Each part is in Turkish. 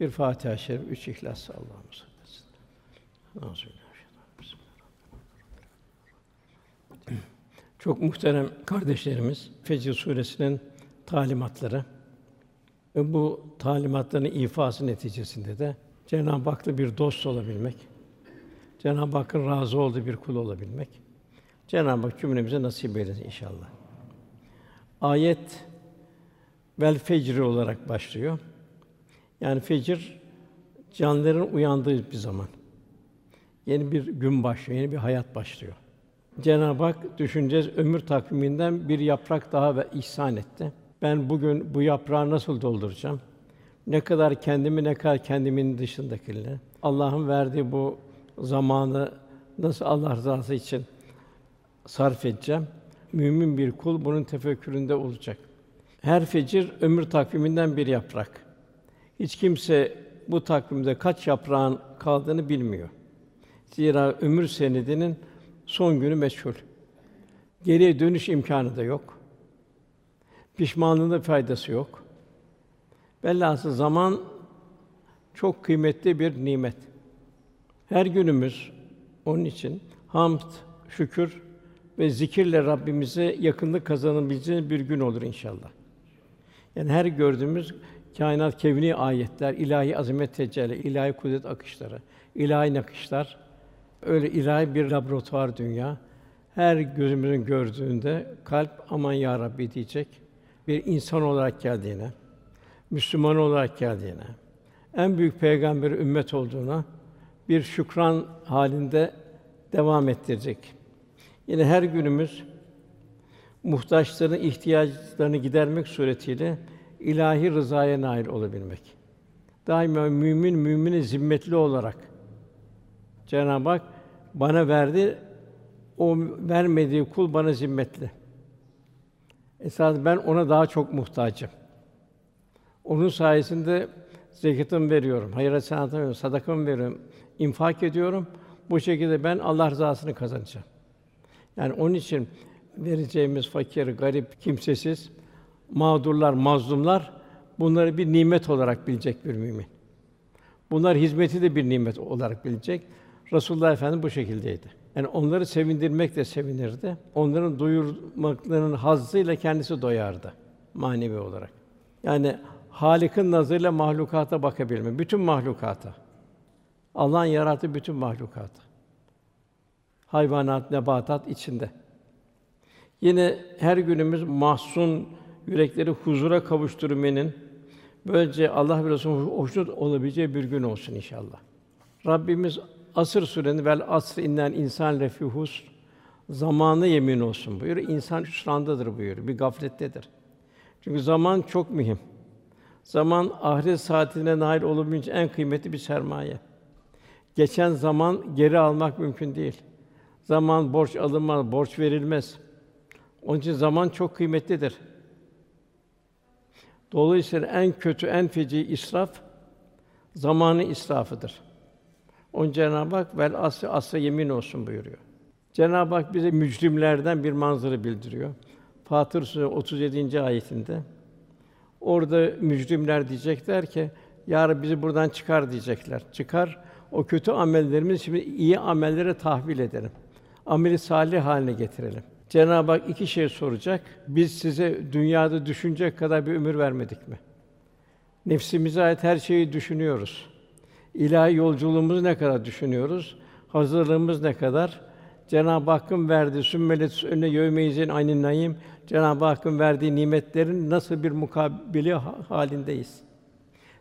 Bir Fatiha-i Şerif, üç İhlas Allah'ımız sallallahu Çok muhterem kardeşlerimiz, Fecr suresinin talimatları ve bu talimatların ifası neticesinde de Cenab-ı Hak'la bir dost olabilmek, Cenab-ı Hakk'ın razı olduğu bir kul olabilmek, Cenab-ı Hak cümlemize nasip eylesin inşallah. Ayet vel fecri olarak başlıyor. Yani fecir canlıların uyandığı bir zaman. Yeni bir gün başlıyor, yeni bir hayat başlıyor. Cenab-ı Hak düşüneceğiz ömür takviminden bir yaprak daha ve ihsan etti. Ben bugün bu yaprağı nasıl dolduracağım? Ne kadar kendimi ne kadar kendimin dışındakileri. Allah'ın verdiği bu zamanı nasıl Allah rızası için sarf edeceğim? Mümin bir kul bunun tefekküründe olacak. Her fecir ömür takviminden bir yaprak. Hiç kimse bu takvimde kaç yaprağın kaldığını bilmiyor. Zira ömür senedinin son günü meçhul. Geriye dönüş imkanı da yok. Pişmanlığın da faydası yok. Bellası zaman çok kıymetli bir nimet. Her günümüz onun için hamd, şükür ve zikirle Rabbimize yakınlık kazanabileceğimiz bir gün olur inşallah. Yani her gördüğümüz kainat kevni ayetler, ilahi azamet tecelli, ilahi kudret akışları, ilahi nakışlar öyle ilahi bir laboratuvar dünya. Her gözümüzün gördüğünde kalp aman ya Rabbi diyecek. Bir insan olarak geldiğine, Müslüman olarak geldiğine, en büyük peygamber ümmet olduğuna bir şükran halinde devam ettirecek. Yine her günümüz muhtaçların ihtiyaçlarını gidermek suretiyle ilahi rızaya nail olabilmek. Daima mümin mümine zimmetli olarak Cenab-ı Hak bana verdi, o vermediği kul bana zimmetli. Esas ben ona daha çok muhtacım. Onun sayesinde zekatımı veriyorum, hayır hasenatımı veriyorum, sadakamı veriyorum, infak ediyorum. Bu şekilde ben Allah rızasını kazanacağım. Yani onun için vereceğimiz fakir, garip, kimsesiz, mağdurlar, mazlumlar bunları bir nimet olarak bilecek bir mümin. Bunlar hizmeti de bir nimet olarak bilecek. Resulullah Efendimiz bu şekildeydi. Yani onları sevindirmek de sevinirdi. Onların duyurmaklarının hazzıyla kendisi doyardı manevi olarak. Yani Halik'in nazarıyla mahlukata bakabilme, bütün mahlukata. Allah'ın yarattığı bütün mahlukata. Hayvanat, nebatat içinde. Yine her günümüz mahzun yürekleri huzura kavuşturmanın böylece Allah ve Resulü'nün hoşnut olabileceği bir gün olsun inşallah. Rabbimiz Asır surenin vel asr innel insan lefî husr zamanı yemin olsun buyuruyor. İnsan hüsrandadır buyuruyor. Bir gaflettedir. Çünkü zaman çok mühim. Zaman ahiret saatine nail olabilmek için en kıymetli bir sermaye. Geçen zaman geri almak mümkün değil. Zaman borç alınmaz, borç verilmez. Onun için zaman çok kıymetlidir. Dolayısıyla en kötü, en feci israf zamanı israfıdır. On Cenab-ı Hak vel asr asra yemin olsun buyuruyor. Cenab-ı Hak bize mücrimlerden bir manzara bildiriyor. Fatır Suresi 37. ayetinde. Orada mücrimler diyecekler ki ya Rabbi bizi buradan çıkar diyecekler. Çıkar o kötü amellerimizi şimdi iyi amellere tahvil edelim. Ameli salih haline getirelim. Cenab-ı Hak iki şey soracak. Biz size dünyada düşünecek kadar bir ömür vermedik mi? Nefsimize ait her şeyi düşünüyoruz. İlahi yolculuğumuzu ne kadar düşünüyoruz? Hazırlığımız ne kadar? Cenab-ı Hakk'ın verdiği sümmelet önüne yövmeyizin aynin naim Cenab-ı Hakk'ın verdiği nimetlerin nasıl bir mukabili halindeyiz?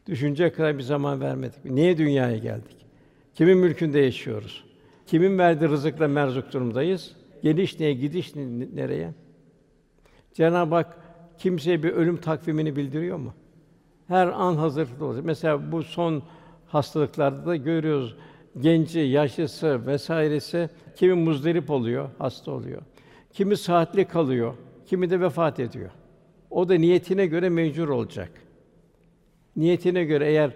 Düşünecek kadar bir zaman vermedik. Niye dünyaya geldik? Kimin mülkünde yaşıyoruz? Kimin verdiği rızıkla merzuk durumdayız? Geliş neye, gidiş nereye? Cenab-ı Hak kimseye bir ölüm takvimini bildiriyor mu? Her an hazırlıklı olacak. Mesela bu son hastalıklarda da görüyoruz. Genci, yaşlısı vesairesi kimi muzdarip oluyor, hasta oluyor. Kimi saatli kalıyor, kimi de vefat ediyor. O da niyetine göre mecbur olacak. Niyetine göre eğer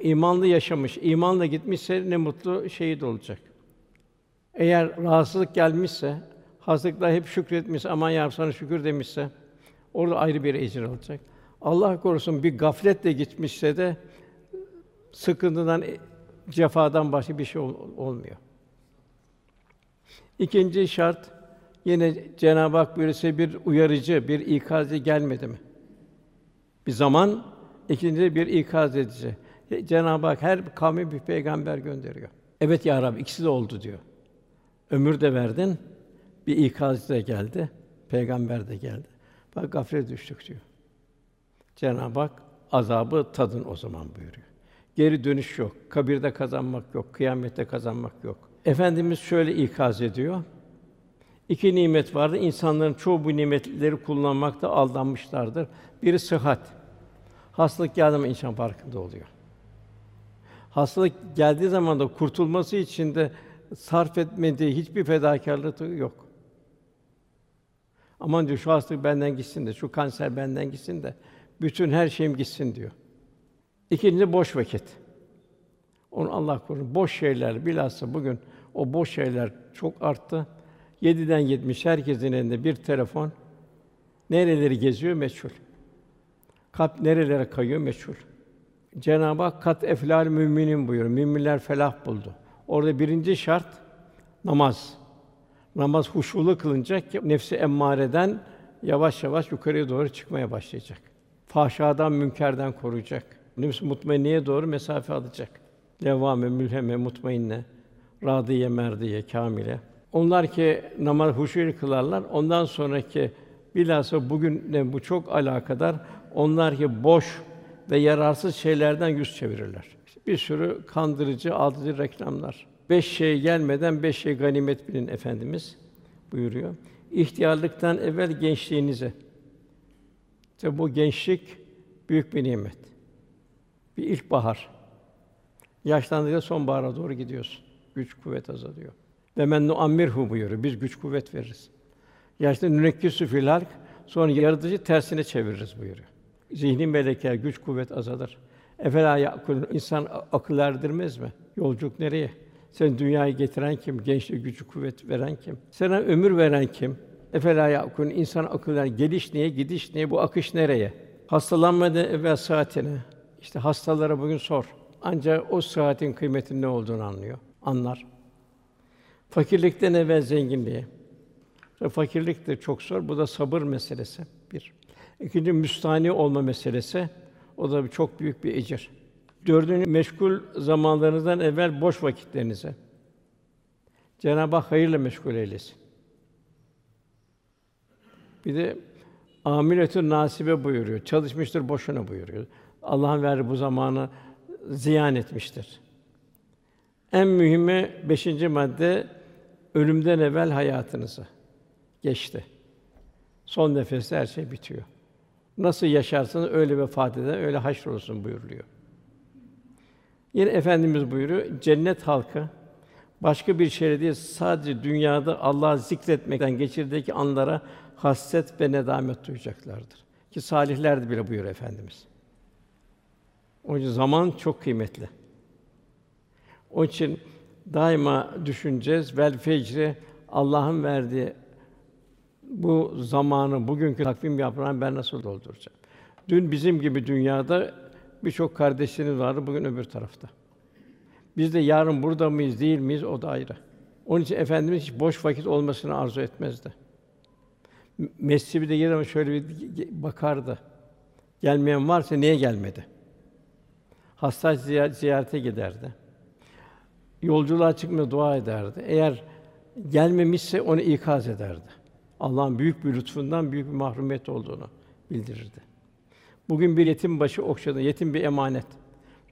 imanlı yaşamış, imanla gitmişse ne mutlu şehit olacak. Eğer rahatsızlık gelmişse, hastalıklar hep şükretmişse, aman ya sana şükür demişse, orada ayrı bir ecir alacak. Allah korusun bir gafletle gitmişse de sıkıntıdan, e, cefadan başka bir şey ol- olmuyor. İkinci şart yine Cenab-ı Hak buyursa bir uyarıcı, bir ikazcı gelmedi mi? Bir zaman ikinci bir ikaz edici. Cenab-ı Hak her kavme bir peygamber gönderiyor. Evet ya Rabbi ikisi de oldu diyor. Ömür de verdin, bir ikaz da geldi, peygamber de geldi. Bak gaflet düştük diyor. Cenab-ı Hak azabı tadın o zaman buyuruyor. Geri dönüş yok, kabirde kazanmak yok, kıyamette kazanmak yok. Efendimiz şöyle ikaz ediyor. İki nimet vardı. İnsanların çoğu bu nimetleri kullanmakta aldanmışlardır. Biri sıhhat. Hastalık geldiği zaman insan farkında oluyor. Hastalık geldiği zaman da kurtulması için de sarf etmediği hiçbir fedakarlığı yok. Aman diyor şu hastalık benden gitsin de, şu kanser benden gitsin de, bütün her şeyim gitsin diyor. İkincisi boş vakit. Onu Allah korusun. Boş şeyler bilhassa bugün o boş şeyler çok arttı. Yediden yetmiş herkesin elinde bir telefon. Nereleri geziyor meçhul. Kalp nerelere kayıyor meçhul. Cenab-ı Hak kat eflal müminin buyuruyor. Müminler felah buldu. Orada birinci şart namaz. Namaz huşulu kılınacak ki nefsi emmareden yavaş yavaş yukarıya doğru çıkmaya başlayacak. Fahşadan, münkerden koruyacak. Nefs mutmainniye doğru mesafe alacak. Levvame, mülheme, mutmainne, radiye, merdiye, kamile. Onlar ki namaz huşuyla kılarlar. Ondan sonraki bilhassa bugün bu çok alakadar. Onlar ki boş ve yararsız şeylerden yüz çevirirler. Bir sürü kandırıcı, aldatıcı reklamlar. Beş şey gelmeden beş şey ganimet bilin efendimiz buyuruyor. İhtiyarlıktan evvel gençliğinize. İşte bu gençlik büyük bir nimet. Bir ilkbahar. Yaşlandıkça sonbahara doğru gidiyorsun. Güç kuvvet azalıyor. Ve men nuammirhu buyuruyor. Biz güç kuvvet veririz. Yaşta nünekkisü fil sonra yaratıcı tersine çeviririz buyuruyor. Zihni melekeler, güç kuvvet azalır. Efela yakul insan akıl erdirmez mi? Yolculuk nereye? Sen dünyayı getiren kim? Gençliğe gücü kuvvet veren kim? Sana ömür veren kim? Efela yakul insan akıl er geliş niye, gidiş niye, bu akış nereye? Hastalanmadan evvel saatine. İşte hastalara bugün sor. Ancak o saatin kıymetinin ne olduğunu anlıyor, anlar. Fakirlikten evvel zenginliğe. Fakirlik de çok zor. Bu da sabır meselesi. Bir. İkinci müstani olma meselesi. O da çok büyük bir ecir. Dördüncü meşgul zamanlarınızdan evvel boş vakitlerinize. Cenab-ı Hak hayırla meşgul eylesin. Bir de amiletün nasibe buyuruyor. Çalışmıştır boşuna buyuruyor. Allah'ın verdiği bu zamanı ziyan etmiştir. En mühimi beşinci madde ölümden evvel hayatınızı geçti. Son nefeste her şey bitiyor. Nasıl yaşarsanız öyle vefat eder, öyle haşrolursun buyuruluyor. Yine efendimiz buyuruyor, cennet halkı başka bir şey değil, sadece dünyada Allah'ı zikretmekten geçirdeki anlara hasret ve nedamet duyacaklardır. Ki salihler de bile buyuruyor efendimiz. O için zaman çok kıymetli. O için daima düşüneceğiz. Vel fecri Allah'ın verdiği bu zamanı, bugünkü takvim yaprağını ben nasıl dolduracağım? Dün bizim gibi dünyada birçok kardeşlerimiz vardı, bugün öbür tarafta. Biz de yarın burada mıyız, değil miyiz o da ayrı. Onun için efendimiz hiç boş vakit olmasını arzu etmezdi. Mescide gelir ama şöyle bir bakardı. Gelmeyen varsa niye gelmedi? Hasta ziyarete giderdi. Yolculuğa çıkmaya dua ederdi. Eğer gelmemişse onu ikaz ederdi. Allah'ın büyük bir lütfundan büyük bir mahrumiyet olduğunu bildirirdi. Bugün bir yetim başı okşadı. Yetim bir emanet.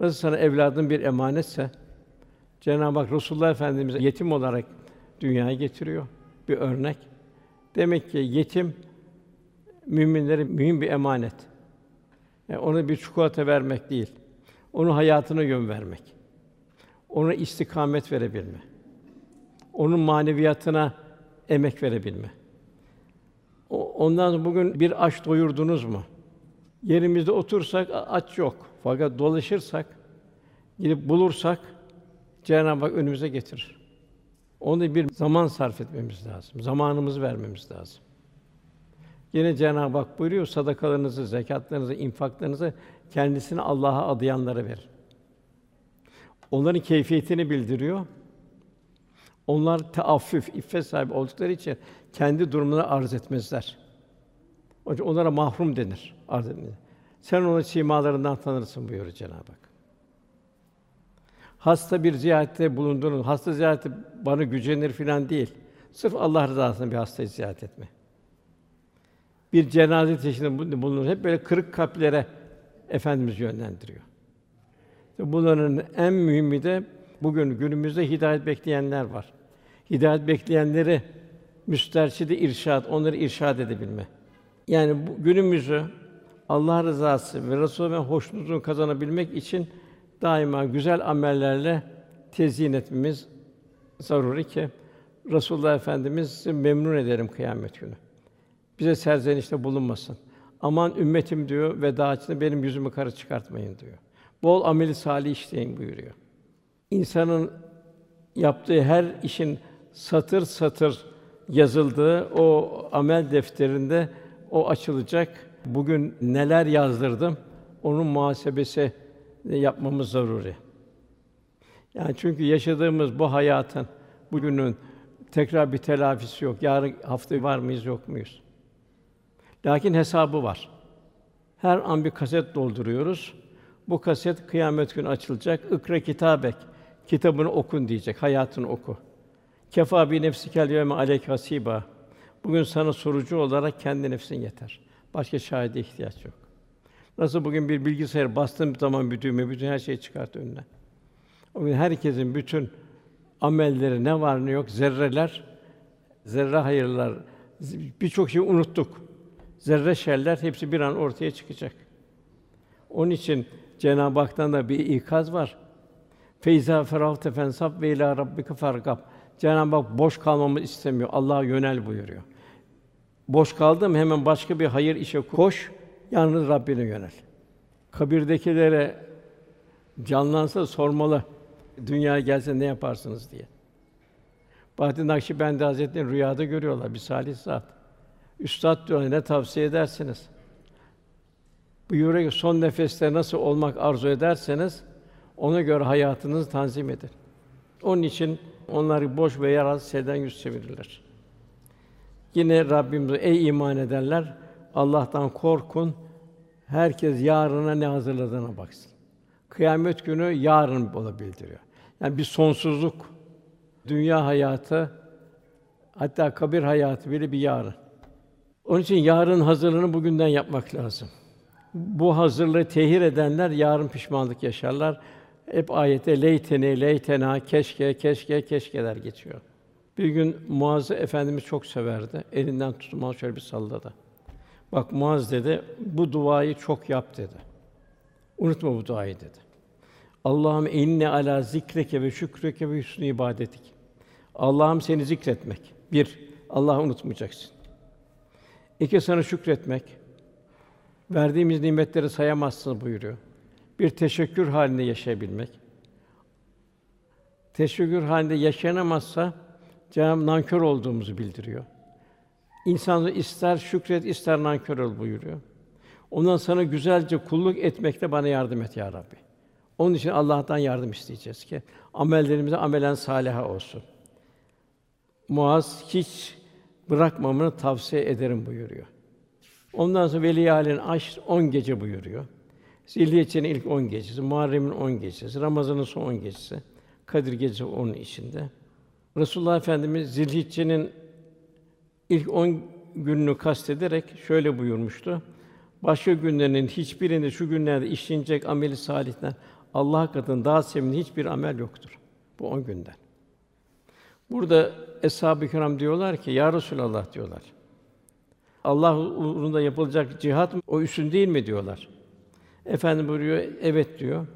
Nasıl sana evladın bir emanetse Cenab-ı Hak Resulullah Efendimize yetim olarak dünyaya getiriyor. Bir örnek. Demek ki yetim müminlere mühim bir emanet. Yani ona bir çikolata vermek değil. Onun hayatına yön vermek. Ona istikamet verebilme. Onun maneviyatına emek verebilme. Ondan sonra bugün bir aç doyurdunuz mu? Yerimizde otursak aç yok. Fakat dolaşırsak, gidip bulursak Cenab-ı Hak önümüze getirir. Onu bir zaman sarf etmemiz lazım. Zamanımızı vermemiz lazım. Yine Cenab-ı Hak buyuruyor, sadakalarınızı, zekatlarınızı, infaklarınızı kendisine Allah'a adayanlara ver. Onların keyfiyetini bildiriyor. Onlar teaffüf, iffet sahibi oldukları için kendi durumunu arz etmezler. Onlara mahrum denir, arz etmez. Sen onu simalarından tanırsın buyuruyor Cenab-ı Hak. Hasta bir ziyarette bulunduğunuz, hasta ziyareti bana gücenir filan değil. Sırf Allah rızasına bir hastayı ziyaret etme. Bir cenaze teşhinde bulunur. Hep böyle kırık kalplere efendimiz yönlendiriyor. Bunların en mühimi de bugün günümüzde hidayet bekleyenler var. Hidayet bekleyenleri müsterşidi irşad, onları irşad edebilme. Yani bu günümüzü Allah rızası ve Resûlü'nün hoşnutluğunu kazanabilmek için daima güzel amellerle tezyin etmemiz zaruri ki Resulullah Efendimiz memnun ederim kıyamet günü. Bize serzenişte bulunmasın. Aman ümmetim diyor veda içinde benim yüzümü kara çıkartmayın diyor. Bol ameli salih işleyin buyuruyor. İnsanın yaptığı her işin satır satır yazıldığı o amel defterinde o açılacak. Bugün neler yazdırdım? Onun muhasebesi yapmamız zaruri. Yani çünkü yaşadığımız bu hayatın bugünün tekrar bir telafisi yok. Yarın hafta var mıyız, yok muyuz? Lakin hesabı var. Her an bir kaset dolduruyoruz. Bu kaset kıyamet günü açılacak. Ikra kitabek. Kitabını okun diyecek. Hayatını oku. Kefa bi nefsikel yevme aleyk hasiba. Bugün sana sorucu olarak kendi nefsin yeter. Başka şahide ihtiyaç yok. Nasıl bugün bir bilgisayar bastığım zaman düğme, bütün her şeyi çıkart önüne. O gün herkesin bütün amelleri ne var ne yok zerreler, zerre hayırlar, birçok şeyi unuttuk. Zerre şerler hepsi bir an ortaya çıkacak. Onun için Cenab-ı Hak'tan da bir ikaz var. Feyza ferahte fensab ve ila rabbike fargab. Cenab-ı Hak boş kalmamı istemiyor. Allah'a yönel buyuruyor. Boş kaldım hemen başka bir hayır işe koş. Yalnız Rabbine yönel. Kabirdekilere canlansa sormalı. Dünya gelse ne yaparsınız diye. Bahattin Nakşibendi Hazretleri rüyada görüyorlar bir salih zat. Üstad diyor ne tavsiye edersiniz? Buyuruyor ki son nefeste nasıl olmak arzu ederseniz ona göre hayatınızı tanzim edin. Onun için onlar boş ve yararsız şeyden yüz çevirirler. Yine Rabbimiz ey iman edenler Allah'tan korkun. Herkes yarına ne hazırladığına baksın. Kıyamet günü yarın olabiliyor. Yani bir sonsuzluk, dünya hayatı, hatta kabir hayatı bile bir yarın. Onun için yarın hazırlığını bugünden yapmak lazım. Bu hazırlığı tehir edenler yarın pişmanlık yaşarlar. Hep ayette leyteni leytena keşke keşke keşkeler geçiyor. Bir gün Muaz'ı efendimiz çok severdi. Elinden tutmaz şöyle bir salladı. Bak Muaz dedi, bu duayı çok yap dedi. Unutma bu duayı dedi. Allah'ım inne ala zikreke ve şükreke ve hüsnü ibadetik. Allah'ım seni zikretmek. Bir, Allah'ı unutmayacaksın. İki, sana şükretmek. Verdiğimiz nimetleri sayamazsın buyuruyor. Bir teşekkür halinde yaşayabilmek. Teşekkür halinde yaşanamazsa Cenab-ı nankör olduğumuzu bildiriyor. İnsan ister şükret, ister nankör ol buyuruyor. Ondan sana güzelce kulluk etmekte bana yardım et ya Rabbi. Onun için Allah'tan yardım isteyeceğiz ki amellerimize amelen saliha olsun. Muaz hiç bırakmamını tavsiye ederim buyuruyor. Ondan sonra Veli Alin aş 10 gece buyuruyor. Zilhicce'nin ilk 10 gecesi, Muharrem'in 10 gecesi, Ramazan'ın son 10 gecesi, Kadir gecesi onun içinde. Resulullah Efendimiz Zilhicce'nin ilk 10 gününü kastederek şöyle buyurmuştu. Başka günlerin hiçbirinde şu günlerde işlenecek ameli salihten Allah katında daha sevimli hiçbir amel yoktur. Bu on günden. Burada eshab-ı kiram diyorlar ki ya Resulallah diyorlar. Allah uğrunda yapılacak cihat o üstün değil mi diyorlar. Efendi buyuruyor evet diyor.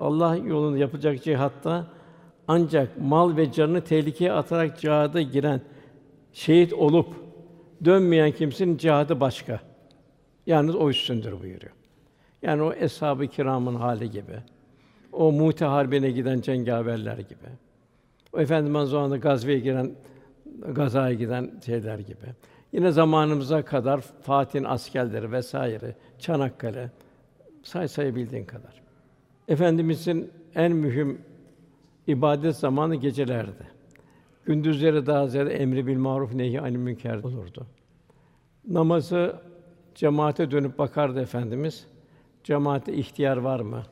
Allah yolunda yapılacak cihatta ancak mal ve canını tehlikeye atarak cihada giren şehit olup dönmeyen kimsenin cihadı başka. Yalnız o üstündür buyuruyor. Yani o eshab-ı kiramın hali gibi. O Mu'te harbine giden cengaverler gibi. O Efendimiz zamanında gazveye giren gazaya giden şeyler gibi. Yine zamanımıza kadar Fatih'in askerleri vesaire, Çanakkale say sayabildiğin kadar. Efendimizin en mühim İbadet zamanı gecelerdi. Gündüzleri daha ziyade emri bil maruf nehi anil münker olurdu. Namazı cemaate dönüp bakardı efendimiz. Cemaate ihtiyar var mı?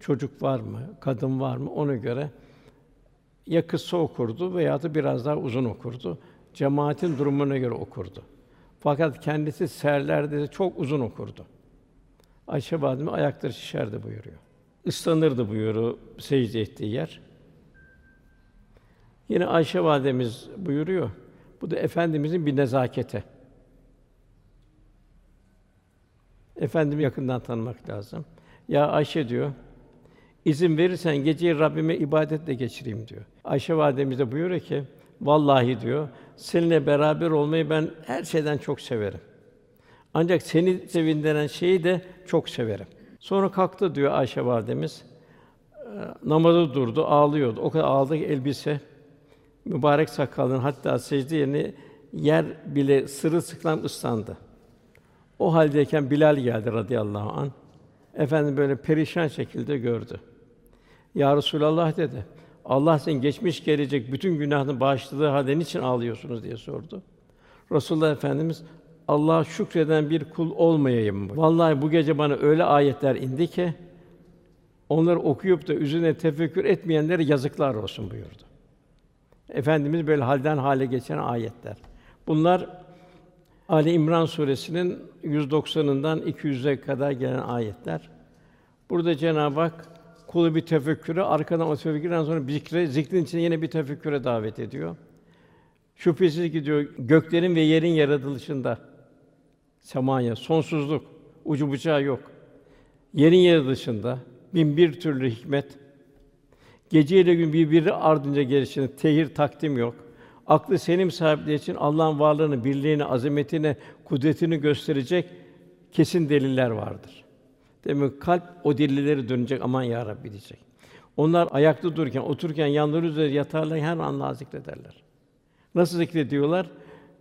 Çocuk var mı? Kadın var mı? Ona göre ya kısa okurdu veya da biraz daha uzun okurdu. Cemaatin durumuna göre okurdu. Fakat kendisi serlerde de çok uzun okurdu. Ayşe valideme ayakları şişerdi buyuruyor. Islanırdı buyuruyor secde ettiği yer. Yine Ayşe validemiz buyuruyor. Bu da efendimizin bir nezaketi. Efendimi yakından tanımak lazım. Ya Ayşe diyor, izin verirsen geceyi Rabbime ibadetle geçireyim diyor. Ayşe validemiz de buyuruyor ki, vallahi diyor, seninle beraber olmayı ben her şeyden çok severim. Ancak seni sevindiren şeyi de çok severim. Sonra kalktı diyor Ayşe validemiz. E, namazı durdu, ağlıyordu. O kadar ağladı ki elbise mübarek sakalının hatta secde yerini yer bile sırılsıklam ıslandı. O haldeyken Bilal geldi radıyallahu an. Efendim böyle perişan şekilde gördü. Ya Resulallah dedi. Allah senin geçmiş gelecek bütün günahını bağışladığı halde niçin ağlıyorsunuz diye sordu. Resulullah Efendimiz Allah'a şükreden bir kul olmayayım mı? Vallahi bu gece bana öyle ayetler indi ki onları okuyup da üzerine tefekkür etmeyenlere yazıklar olsun buyurdu. Efendimiz böyle halden hale geçen ayetler. Bunlar Ali İmran suresinin 190'ından 200'e kadar gelen ayetler. Burada Cenab-ı Hak kulu bir tefekküre, arkadan o tefekkürden sonra zikre, zikrin içinde yine bir tefekküre davet ediyor. Şüphesiz ki diyor göklerin ve yerin yaratılışında semaya sonsuzluk, ucu bucağı yok. Yerin yaratılışında bin bir türlü hikmet, gece ile gün birbiri ardınca gelişinde tehir takdim yok. Aklı selim sahipleri için Allah'ın varlığını, birliğini, azametini, kudretini gösterecek kesin deliller vardır. Demek kalp o delilleri dönecek aman ya Rabbi diyecek. Onlar ayakta dururken, otururken yanları üzerinde yatarlar her an Allah zikrederler. Nasıl zikrediyorlar?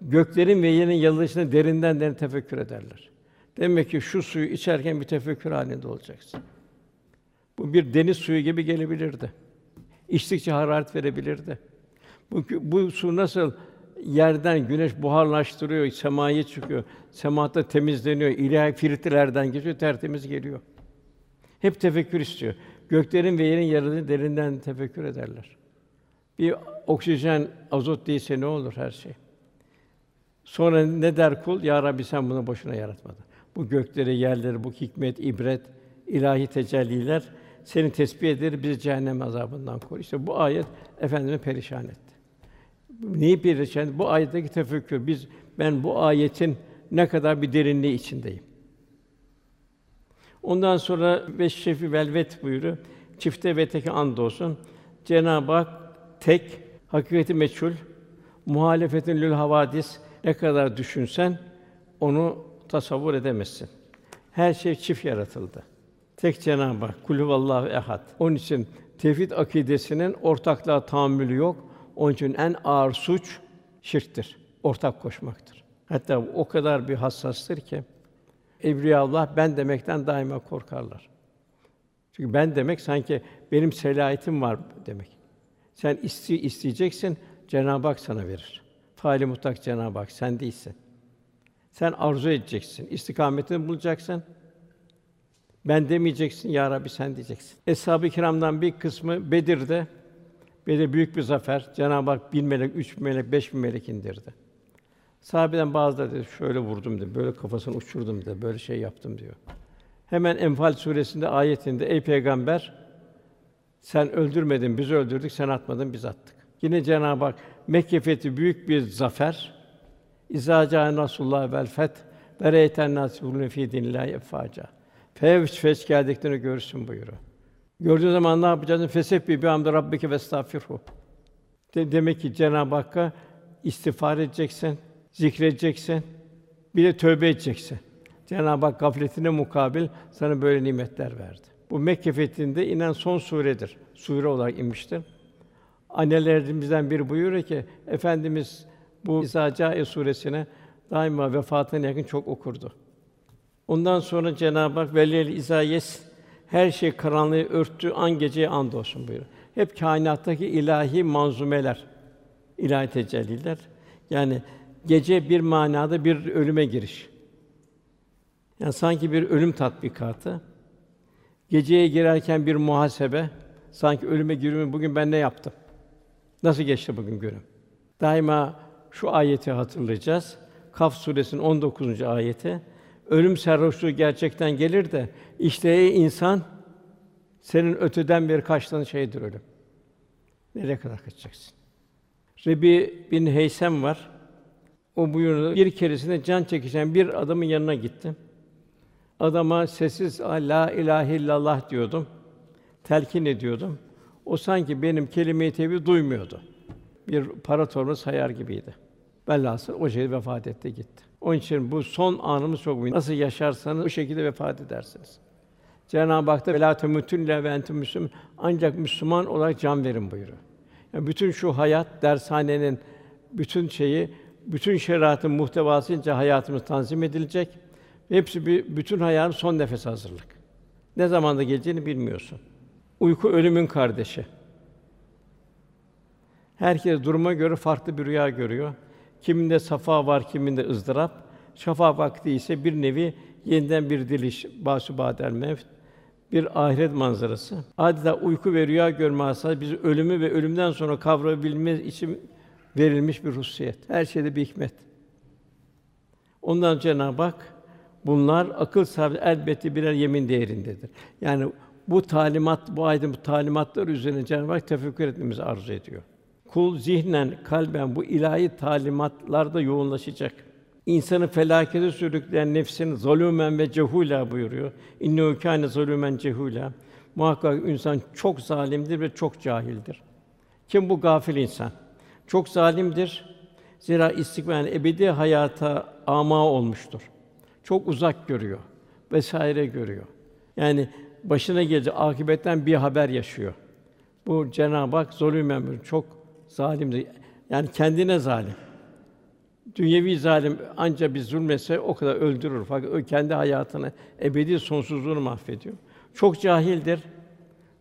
Göklerin ve yerin yalıtışını derinden derin tefekkür ederler. Demek ki şu suyu içerken bir tefekkür halinde olacaksın. Bu bir deniz suyu gibi gelebilirdi. İçtikçe hararet verebilirdi. Bu, bu su nasıl yerden güneş buharlaştırıyor, semaya çıkıyor, semada temizleniyor, ilahi filtrelerden geçiyor, tertemiz geliyor. Hep tefekkür istiyor. Göklerin ve yerin yaratını derinden tefekkür ederler. Bir oksijen, azot değilse ne olur her şey? Sonra ne der kul? Ya Rabbi sen bunu boşuna yaratmadın. Bu gökleri, yerleri, bu hikmet, ibret, ilahi tecelliler seni tesbih eder, bizi cehennem azabından koru. İşte bu ayet efendimi perişan etti. Neyi perişan? Bu ayetteki tefekkür. Biz ben bu ayetin ne kadar bir derinliği içindeyim. Ondan sonra ve şefi velvet buyuru. Çifte ve teke and olsun. Cenab-ı Hak tek, hakikati meçhul, muhalefetin lül havadis ne kadar düşünsen onu tasavvur edemezsin. Her şey çift yaratıldı. Tek Cenab-ı Hak, kulü vallahu ehad. Onun için tevhid akidesinin ortaklığa tahammülü yok. Onun için en ağır suç şirktir. Ortak koşmaktır. Hatta o kadar bir hassastır ki Evliya Allah ben demekten daima korkarlar. Çünkü ben demek sanki benim selahiyetim var demek. Sen iste, isteyeceksin, Cenab-ı Hak sana verir. Faali mutlak Cenab-ı Hak sen değilsin. Sen arzu edeceksin, istikametini bulacaksın. Ben demeyeceksin, ya Rabbi sen diyeceksin. Eshab-ı kiramdan bir kısmı Bedir'de Bedir büyük bir zafer. Cenab-ı Hak bin melek, üç bin melek, beş bin melek indirdi. Sahabeden bazıları dedi, şöyle vurdum dedi, böyle kafasını uçurdum dedi, böyle şey yaptım diyor. Hemen Enfal suresinde ayetinde ey peygamber sen öldürmedin, biz öldürdük, sen atmadın, biz attık. Yine Cenab-ı Hak Mekke fethi büyük bir zafer. İzâ câ nasrullah vel feth ve reyten nasrûne fî dinillâhi effaca. Fevç feç geldiklerini görürsün buyuruyor. Gördüğün zaman ne yapacaksın? Fesebbi bi hamdi rabbike ve estağfirhu. De, demek ki Cenab-ı Hakk'a istiğfar edeceksin, zikredeceksin, bir de tövbe edeceksin. Cenab-ı Hak gafletine mukabil sana böyle nimetler verdi. Bu Mekke fethinde inen son suredir. Sure olarak inmiştir. Annelerimizden biri buyuruyor ki efendimiz bu İsa suresine daima vefatına yakın çok okurdu. Ondan sonra Cenab-ı Hak velil izayes her şey karanlığı örttü an geceye and olsun buyuruyor. hep kainattaki ilahi manzumeler, ilahi tecelliler. Yani gece bir manada bir ölüme giriş. Yani sanki bir ölüm tatbikatı. Geceye girerken bir muhasebe, sanki ölüme giriyorum. Bugün ben ne yaptım? Nasıl geçti bugün günüm? Daima şu ayeti hatırlayacağız. Kaf suresinin 19. ayeti. Ölüm sarhoşluğu gerçekten gelir de işte ey insan senin öteden bir kaçtığın şeydir ölüm. Nereye kadar kaçacaksın? Rebi bin Heysem var. O buyurdu. Bir keresinde can çekişen bir adamın yanına gittim. Adama sessiz la ilahe illallah diyordum. Telkin ediyordum. O sanki benim kelime-i tevhid duymuyordu. Bir para torbası sayar gibiydi. Velhasıl o şekilde vefat etti gitti. Onun için bu son anımız çok mühim. Nasıl yaşarsanız o şekilde vefat edersiniz. Cenab-ı Hak da "Velâ temutûn ve entum müslüm" ancak Müslüman olarak can verin buyuruyor. Yani bütün şu hayat dershanenin bütün şeyi, bütün şeriatın muhtevasınca hayatımız tanzim edilecek. Hepsi bir bütün hayatın son nefes hazırlık. Ne zamanda geleceğini bilmiyorsun. Uyku ölümün kardeşi. Herkes duruma göre farklı bir rüya görüyor. Kiminde safa var, kiminde ızdırap. Şafa vakti ise bir nevi yeniden bir diliş, basu badel mevt, bir ahiret manzarası. Adeta uyku ve rüya görme hasası bizi ölümü ve ölümden sonra kavrayabilmemiz için verilmiş bir hususiyet. Her şeyde bir hikmet. Ondan Cenab-ı Hak bunlar akıl sahibi elbette birer yemin değerindedir. Yani bu talimat, bu aydın bu talimatlar üzerine Cenab-ı Hak tefekkür etmemizi arzu ediyor. Kul zihnen, kalben bu ilahi talimatlarda yoğunlaşacak. İnsanı felakete sürükleyen nefsin zulümen ve cehula buyuruyor. İnnehu kâne zulümen cehula. Muhakkak insan çok zalimdir ve çok cahildir. Kim bu gafil insan? Çok zalimdir. Zira istikbal ebedi hayata ama olmuştur. Çok uzak görüyor vesaire görüyor. Yani başına gelecek akibetten bir haber yaşıyor. Bu Cenab-ı Hak zulümen çok zalimdir. Yani kendine zalim. Dünyevi zalim anca bir zulmetse o kadar öldürür. Fakat o kendi hayatını, ebedi sonsuzluğunu mahvediyor. Çok cahildir.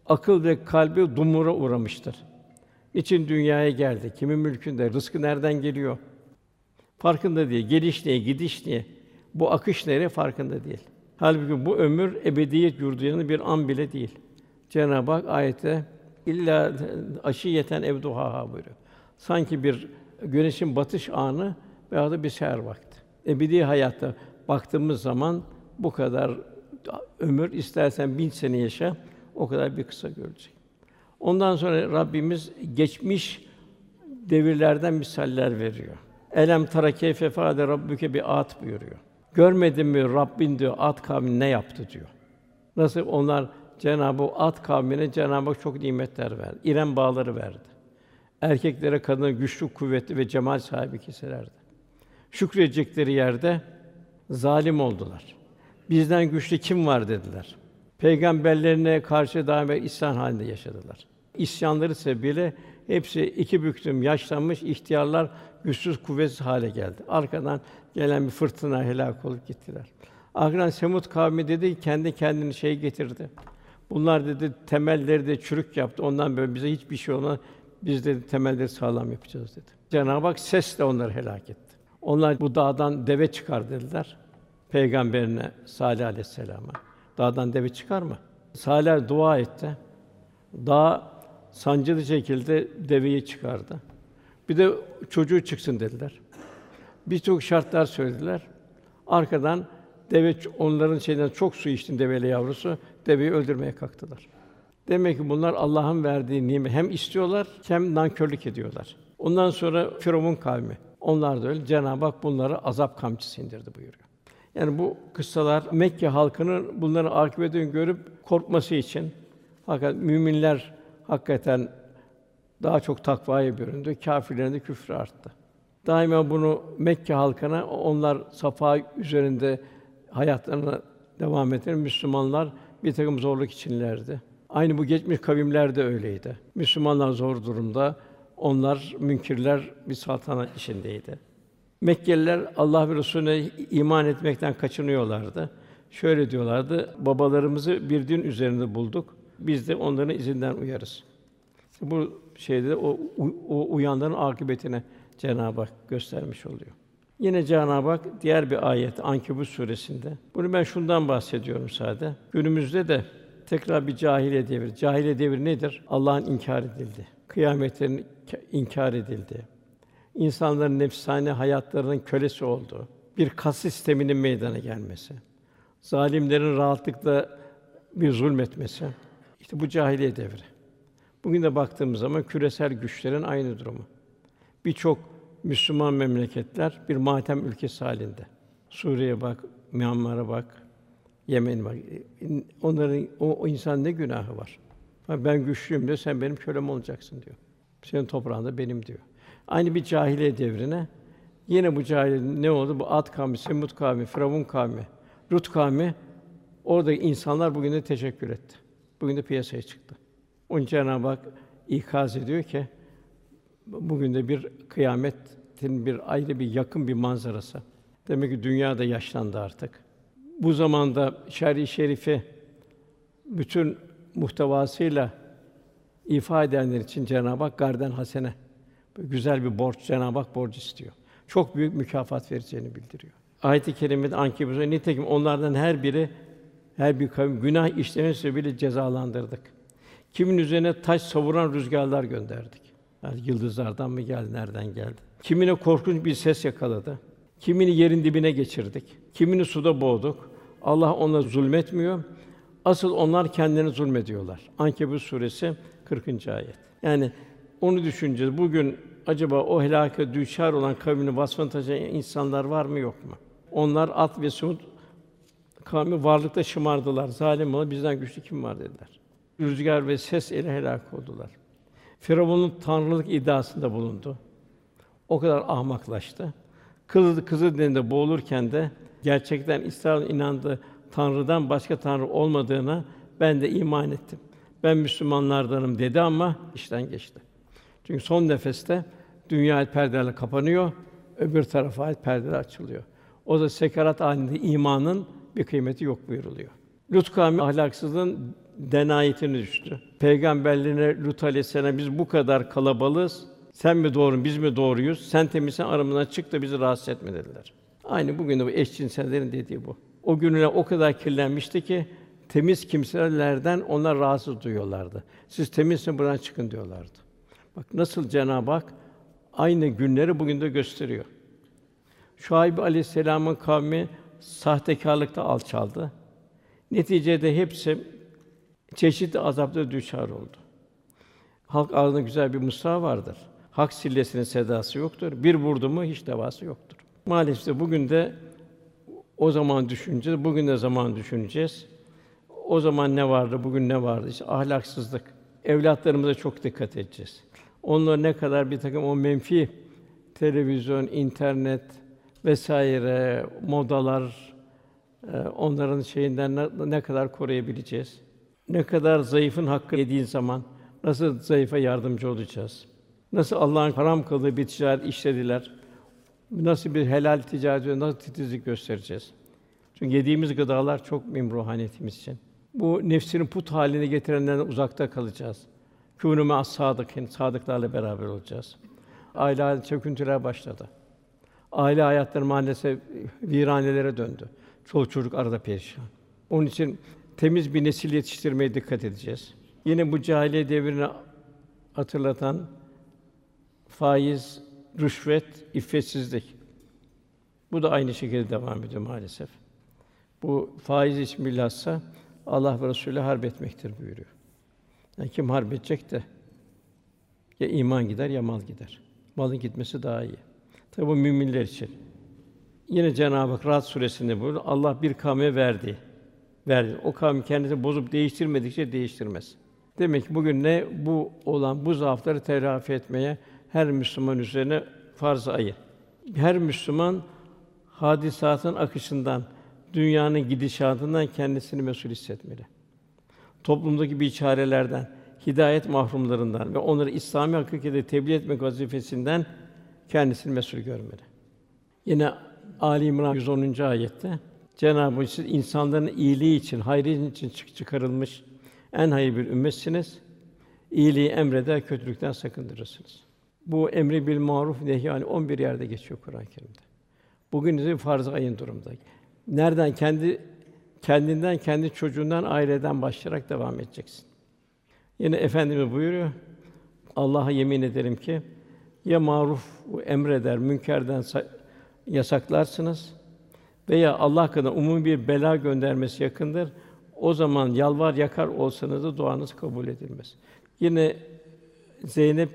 Akıl ve kalbi dumura uğramıştır. Niçin dünyaya geldi? Kimin mülkünde? Rızkı nereden geliyor? Farkında değil. Geliş niye, gidiş niye? Bu akış nereye farkında değil. Halbuki bu ömür ebediyet yurdu bir an bile değil. Cenab-ı Hak ayette illa aşiyeten evduhaha buyuruyor. Sanki bir güneşin batış anı veya da bir seher vakti. Ebedi hayatta baktığımız zaman bu kadar ömür istersen bin sene yaşa o kadar bir kısa görecek. Ondan sonra Rabbimiz geçmiş devirlerden misaller veriyor. Elem tara keyfe fâde rabbuke bir at buyuruyor. Görmedin mi Rabbin diyor at kavmi ne yaptı diyor. Nasıl onlar Cenab-ı At kavmine Cenab-ı çok nimetler verdi. İrem bağları verdi. Erkeklere kadına güçlü, kuvvetli ve cemal sahibi keselerdi. Şükredecekleri yerde zalim oldular. Bizden güçlü kim var dediler. Peygamberlerine karşı daima isyan halinde yaşadılar. İsyanları sebebiyle hepsi iki büktüm, yaşlanmış ihtiyarlar güçsüz, kuvvetsiz hale geldi. Arkadan gelen bir fırtına helak olup gittiler. Arkadan Semut kavmi dedi kendi kendini şey getirdi. Bunlar dedi temelleri de çürük yaptı. Ondan böyle bize hiçbir şey olmaz. Biz dedi temelleri sağlam yapacağız dedi. Cenab-ı Hak sesle onları helak etti. Onlar bu dağdan deve çıkar dediler. Peygamberine Salih aleyhisselama. Dağdan deve çıkar mı? Salih dua etti. Dağ sancılı şekilde deveyi çıkardı. Bir de çocuğu çıksın dediler. Birçok şartlar söylediler. Arkadan deve onların şeyden çok su içtin develi yavrusu deveyi öldürmeye kalktılar. Demek ki bunlar Allah'ın verdiği nimet hem istiyorlar hem nankörlük ediyorlar. Ondan sonra Firavun kavmi. Onlar da öyle. Cenab-ı Hak bunları azap kamçısı indirdi buyuruyor. Yani bu kıssalar Mekke halkının bunların akıbetini görüp korkması için fakat müminler hakikaten daha çok takvaya büründü. Kâfirlerin de küfrü arttı. Daima bunu Mekke halkına onlar safa üzerinde hayatlarına devam eden Müslümanlar bir takım zorluk içinlerdi. Aynı bu geçmiş kavimler de öyleydi. Müslümanlar zor durumda, onlar münkirler bir saltanat içindeydi. Mekkeliler Allah ve Resulüne iman etmekten kaçınıyorlardı. Şöyle diyorlardı: Babalarımızı bir din üzerinde bulduk. Biz de onların izinden uyarız. Bu şeyde o, o uyanların akıbetine Cenab-ı Hak göstermiş oluyor. Yine Cenab-ı Hak diğer bir ayet Ankebut suresinde. Bunu ben şundan bahsediyorum sade. Günümüzde de tekrar bir cahiliye devri. Cahiliye devri nedir? Allah'ın inkar edildi. Kıyametlerin inkar edildi. İnsanların nefsane hayatlarının kölesi oldu. Bir kas sisteminin meydana gelmesi. Zalimlerin rahatlıkla bir zulmetmesi. İşte bu cahiliye devri. Bugün de baktığımız zaman küresel güçlerin aynı durumu. Birçok Müslüman memleketler bir matem ülkesi halinde. Suriye bak, Myanmar'a bak, Yemen bak. Onların o, o insan ne günahı var? Ben güçlüyüm diyor, sen benim kölem olacaksın diyor. Senin toprağında benim diyor. Aynı bir cahiliye devrine yine bu cahiliye ne oldu? Bu Ad kavmi, Semud kavmi, Firavun kavmi, Lut kavmi oradaki insanlar bugün de teşekkür etti. Bugün de piyasaya çıktı. Onun Cenab-ı Hak ikaz ediyor ki bugün de bir kıyametin bir ayrı bir yakın bir manzarası. Demek ki dünya da yaşlandı artık. Bu zamanda şer'i şerifi bütün muhtevasıyla ifade edenler için Cenab-ı Hak garden hasene güzel bir borç Cenab-ı Hak borç istiyor. Çok büyük mükafat vereceğini bildiriyor. Ayet-i kerimede Ankebut'ta nitekim onlardan her biri her bir kavim günah işlemek sebebiyle cezalandırdık. Kimin üzerine taş savuran rüzgarlar gönderdik. Yani yıldızlardan mı geldi, nereden geldi? Kimine korkunç bir ses yakaladı. Kimini yerin dibine geçirdik. Kimini suda boğduk. Allah ona zulmetmiyor. Asıl onlar kendilerine zulmediyorlar. Ankebut suresi 40. ayet. Yani onu düşüneceğiz. Bugün acaba o helaka düşer olan kavmini vasfını taşıyan insanlar var mı yok mu? Onlar at ve sud kavmi varlıkta şımardılar. Zalim oldu, bizden güçlü kim var dediler. Rüzgar ve ses ile helak oldular. Firavun'un tanrılık iddiasında bulundu. O kadar ahmaklaştı. Kızı kızı deninde boğulurken de gerçekten İsrail inandı Tanrı'dan başka tanrı olmadığına ben de iman ettim. Ben Müslümanlardanım dedi ama işten geçti. Çünkü son nefeste dünya perdelerle kapanıyor, öbür tarafa ait perdeler açılıyor. O da sekarat halinde imanın bir kıymeti yok buyuruluyor. Lut kavmi ahlaksızlığın denayetini düştü. Peygamberlerine Lut aleyhisselam biz bu kadar kalabalığız. Sen mi doğru, biz mi doğruyuz? Sen temizsen aramızdan çık da bizi rahatsız etme dediler. Aynı bugün de bu eşcinsellerin dediği bu. O gününe o kadar kirlenmişti ki temiz kimselerden onlar rahatsız duyuyorlardı. Siz temizsin buradan çıkın diyorlardı. Bak nasıl Cenab-ı Hak aynı günleri bugün de gösteriyor. Şuayb Aleyhisselam'ın kavmi sahtekarlıkta alçaldı. Neticede hepsi çeşitli azaplara düçar oldu. Halk ağzında güzel bir mısra vardır. Hak sillesinin sedası yoktur. Bir vurdu mu hiç devası yoktur. Maalesef bugün de o zaman düşüneceğiz. Bugün de zaman düşüneceğiz. O zaman ne vardı, bugün ne vardı? İşte ahlaksızlık. Evlatlarımıza çok dikkat edeceğiz. Onlar ne kadar bir takım o menfi televizyon, internet vesaire modalar e, onların şeyinden ne kadar koruyabileceğiz? Ne kadar zayıfın hakkı yediğin zaman nasıl zayıfa yardımcı olacağız? Nasıl Allah'ın haram kıldığı bir ticaret işlediler? Nasıl bir helal ticaret nasıl titizlik göstereceğiz? Çünkü yediğimiz gıdalar çok mühim ruhaniyetimiz için. Bu nefsinin put haline getirenlerden uzakta kalacağız. Kûnû as sadıkîn, sadıklarla beraber olacağız. Aile çöküntüler başladı. Aile hayatları maalesef viranelere döndü. Çoluk çocuk arada perişan. Onun için temiz bir nesil yetiştirmeye dikkat edeceğiz. Yine bu cahiliye devrini hatırlatan faiz, rüşvet, iffetsizlik. Bu da aynı şekilde devam ediyor maalesef. Bu faiz için bilhassa Allah ve Resulü harp etmektir buyuruyor. Yani kim harp edecek de ya iman gider ya mal gider. Malın gitmesi daha iyi. Tabi bu müminler için. Yine Cenab-ı Hak Ra'd suresinde buyuruyor. Allah bir kavme verdi. Verdi. O kavmi kendisi bozup değiştirmedikçe değiştirmez. Demek ki bugün ne bu olan bu zaafları telafi etmeye her Müslüman üzerine farz ayı. Her Müslüman hadisatın akışından, dünyanın gidişatından kendisini mesul hissetmeli. Toplumdaki biçarelerden, hidayet mahrumlarından ve onları İslami hakikate tebliğ etmek vazifesinden kendisini mesul görmeli. Yine Ali İmran 110. ayette Cenab-ı Hak insanların iyiliği için, hayrı için çıkarılmış en hayırlı bir ümmetsiniz. iyiliği emreder, kötülükten sakındırırsınız. Bu emri bil maruf nehy yani 11 yerde geçiyor Kur'an-ı Kerim'de. Bugün ise farz ayın durumda. Nereden kendi kendinden, kendi çocuğundan, aileden başlayarak devam edeceksin. Yine efendimiz buyuruyor. Allah'a yemin ederim ki ya maruf emreder, münkerden yasaklarsınız veya Allah hakkında umumi bir bela göndermesi yakındır. O zaman yalvar yakar olsanız da duanız kabul edilmez. Yine Zeynep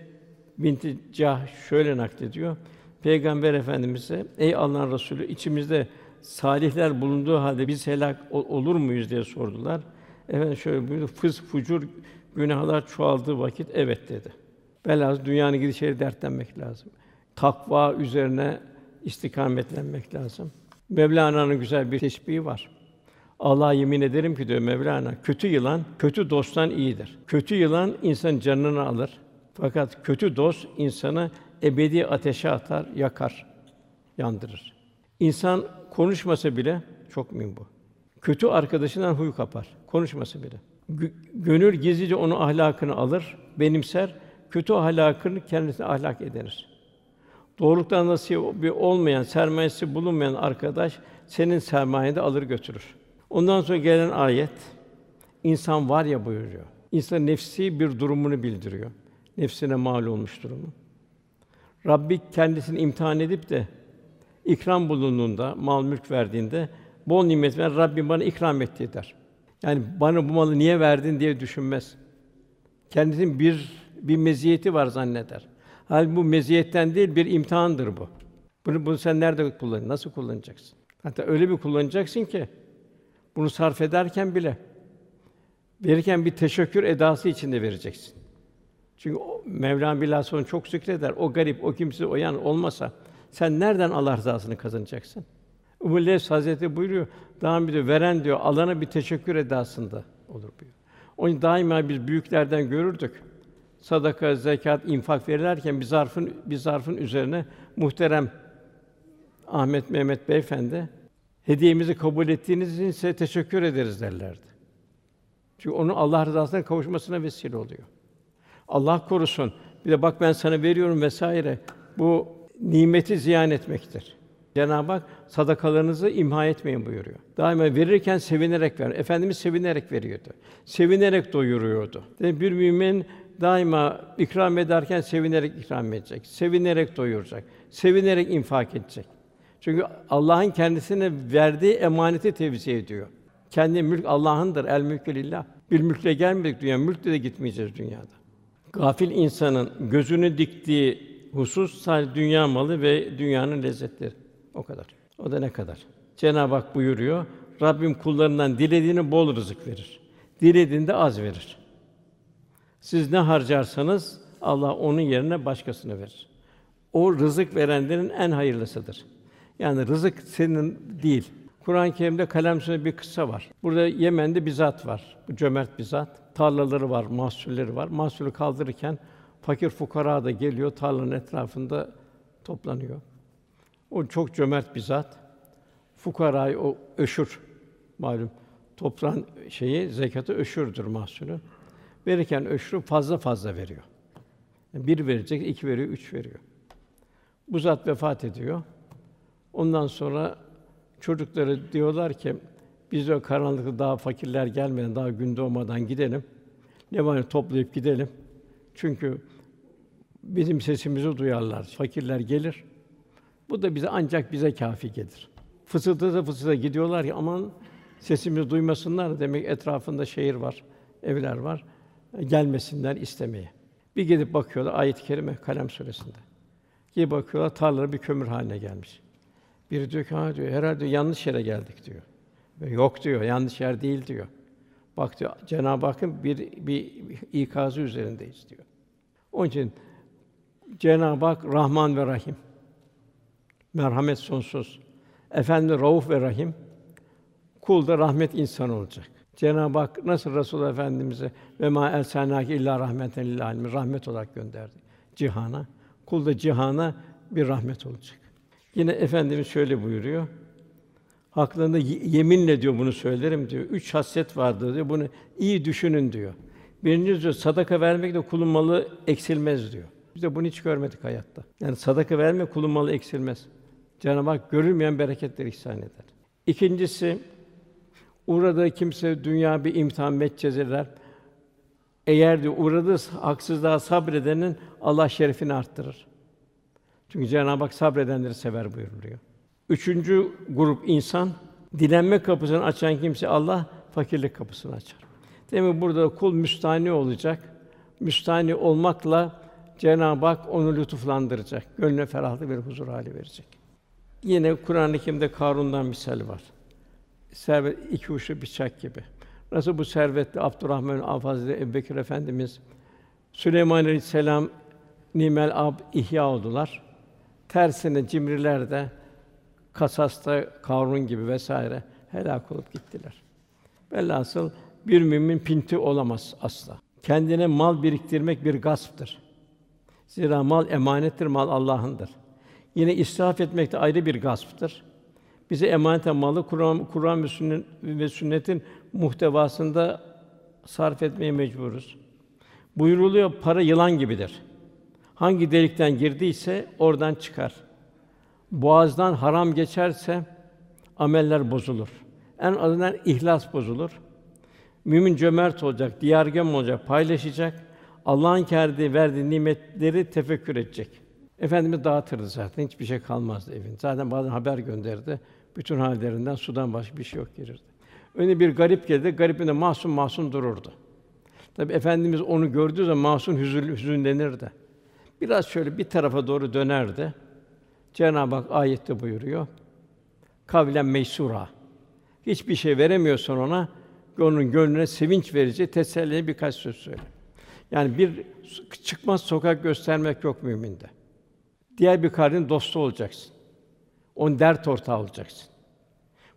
binti Cah şöyle naklediyor. Peygamber Efendimize ey Allah'ın Resulü içimizde salihler bulunduğu halde biz helak olur muyuz diye sordular. Efendim şöyle buyurdu. Fıs fucur günahlar çoğaldığı vakit evet dedi. Velhâsıl dünyanın gidişleri dertlenmek lazım. Takva üzerine istikametlenmek lazım. Mevlana'nın güzel bir teşbihi var. Allah'a yemin ederim ki diyor Mevlana, kötü yılan kötü dosttan iyidir. Kötü yılan insanın canını alır. Fakat kötü dost insanı ebedi ateşe atar, yakar, yandırır. İnsan konuşmasa bile çok mühim bu. Kötü arkadaşından huy kapar. Konuşmasa bile. Gönül gizlice onu ahlakını alır, benimser, kötü ahlakını kendisine ahlak edinir. Doğruluktan nasibi olmayan, sermayesi bulunmayan arkadaş senin sermayeni de alır götürür. Ondan sonra gelen ayet insan var ya buyuruyor. İnsan nefsi bir durumunu bildiriyor. Nefsine mal olmuş durumu. Rabbi kendisini imtihan edip de ikram bulunduğunda, mal mülk verdiğinde bol nimet ver, Rabbim bana ikram etti der. Yani bana bu malı niye verdin diye düşünmez. Kendisinin bir bir meziyeti var zanneder. Halbuki bu meziyetten değil bir imtihandır bu. Bunu, bunu sen nerede kullan? Nasıl kullanacaksın? Hatta öyle bir kullanacaksın ki bunu sarf ederken bile verirken bir teşekkür edası içinde vereceksin. Çünkü o, Mevlam bilhassa onu çok zikreder. O garip, o kimse, o yan olmasa sen nereden Allah rızasını kazanacaksın? Umulles Hazreti buyuruyor. Daha bir veren diyor, alana bir teşekkür edasında olur buyuruyor. Onu daima biz büyüklerden görürdük. Sadaka, zekat, infak verirlerken bir zarfın bir zarfın üzerine muhterem Ahmet Mehmet Beyefendi hediyemizi kabul ettiğiniz için size teşekkür ederiz derlerdi. Çünkü onun Allah rızasına kavuşmasına vesile oluyor. Allah korusun. Bir de bak ben sana veriyorum vesaire. Bu nimeti ziyan etmektir. Cenab-ı Hak sadakalarınızı imha etmeyin buyuruyor. Daima verirken sevinerek ver. Efendimiz sevinerek veriyordu. Sevinerek doyuruyordu. Yani bir mümin daima ikram ederken sevinerek ikram edecek. Sevinerek doyuracak. Sevinerek infak edecek. Çünkü Allah'ın kendisine verdiği emaneti tevzi ediyor. Kendi mülk Allah'ındır. El mülkü lillah. Bir mülkle gelmedik dünya, mülkle de gitmeyeceğiz dünyada. Gafil insanın gözünü diktiği husus sadece dünya malı ve dünyanın lezzetleri. O kadar. O da ne kadar? Cenab-ı Hak buyuruyor. Rabbim kullarından dilediğini bol rızık verir. Dilediğinde az verir. Siz ne harcarsanız Allah onun yerine başkasını verir. O rızık verenlerin en hayırlısıdır. Yani rızık senin değil. Kur'an-ı Kerim'de kalem bir kıssa var. Burada Yemen'de bir zat var. Bu cömert bir zat. Tarlaları var, mahsulleri var. Mahsulü kaldırırken fakir fukara da geliyor tarlanın etrafında toplanıyor. O çok cömert bir zat. Fukarayı o öşür malum toprağın şeyi zekatı öşürdür mahsulü. Verirken öşrü fazla fazla veriyor. bir verecek, iki veriyor, üç veriyor. Bu zat vefat ediyor. Ondan sonra çocukları diyorlar ki biz de karanlıkta daha fakirler gelmeden, daha gün doğmadan gidelim. Ne var toplayıp gidelim. Çünkü bizim sesimizi duyarlar. Fakirler gelir. Bu da bize ancak bize kafi gelir. Fısıltı da fısıltı gidiyorlar ya aman sesimizi duymasınlar demek etrafında şehir var, evler var. Gelmesinler istemeye. Bir gidip bakıyorlar ayet-i kerime Kalem suresinde. Gidip bakıyorlar tarlaları bir kömür haline gelmiş. Biri diyor ki ha diyor herhalde yanlış yere geldik diyor. Ve yok diyor yanlış yer değil diyor. Bak diyor Cenab-ı Hakk'ın bir bir ikazı üzerindeyiz diyor. Onun için Cenab-ı Hak Rahman ve Rahim. Merhamet sonsuz. Efendi Rauf ve Rahim. Kul da rahmet insan olacak. Cenab-ı Hak nasıl Resul Efendimize ve ma ersenâke illa rahmeten lil âlemin rahmet olarak gönderdi cihana. Kul da cihana bir rahmet olacak. Yine efendimiz şöyle buyuruyor. Haklarında yeminle diyor bunu söylerim diyor. Üç haslet vardır diyor. Bunu iyi düşünün diyor. Birinci diyor, sadaka vermek de kulun malı eksilmez diyor. Biz de bunu hiç görmedik hayatta. Yani sadaka verme kulun malı eksilmez. Cenab-ı Hak görülmeyen bereketler ihsan eder. İkincisi, uğradığı kimse dünya bir imtihan metcezeler. Eğer diyor uğradığı haksızlığa sabredenin Allah şerefini arttırır. Çünkü Cenab-ı Hak sabredenleri sever buyuruluyor. Üçüncü grup insan dilenme kapısını açan kimse Allah fakirlik kapısını açar. Demek burada kul müstahni olacak. Müstahni olmakla Cenab-ı Hak onu lütuflandıracak. Gönlüne ferahlık ve huzur hali verecek. Yine Kur'an-ı Kerim'de Karun'dan misal var. Servet iki uçlu bıçak gibi. Nasıl bu servetli Abdurrahman Avf Hazretleri Ebubekir Efendimiz Süleyman Aleyhisselam nimel ab ihya oldular. Tersine cimriler de Kasas'ta Karun gibi vesaire helak olup gittiler. Velhasıl bir mümin pinti olamaz asla. Kendine mal biriktirmek bir gasptır. Zira mal emanettir, mal Allah'ındır. Yine israf etmek de ayrı bir gasptır. Bize emanet malı Kur'an, Kur'an ve, sünnet, ve sünnetin muhtevasında sarf etmeye mecburuz. Buyuruluyor para yılan gibidir. Hangi delikten girdiyse oradan çıkar. Boğazdan haram geçerse ameller bozulur. En azından ihlas bozulur. Mümin cömert olacak, diyargem olacak, paylaşacak. Allah'ın kerdiği, verdiği nimetleri tefekkür edecek. Efendimiz dağıtırdı zaten, hiçbir şey kalmazdı evin. Zaten bazen haber gönderdi. Bütün hallerinden sudan başka bir şey yok gelirdi. Önüne bir garip geldi, garibin de masum masum dururdu. Tabi Efendimiz onu gördüğü zaman masum hüzün, hüzünlenirdi. Biraz şöyle bir tarafa doğru dönerdi. Cenab-ı Hak ayette buyuruyor. Kavlen meysura. Hiçbir şey veremiyorsan ona, onun gönlüne sevinç verici, teselli birkaç söz söyle. Yani bir çıkmaz sokak göstermek yok müminde. Diğer bir kardeşin dostu olacaksın. On dert ortağı olacaksın.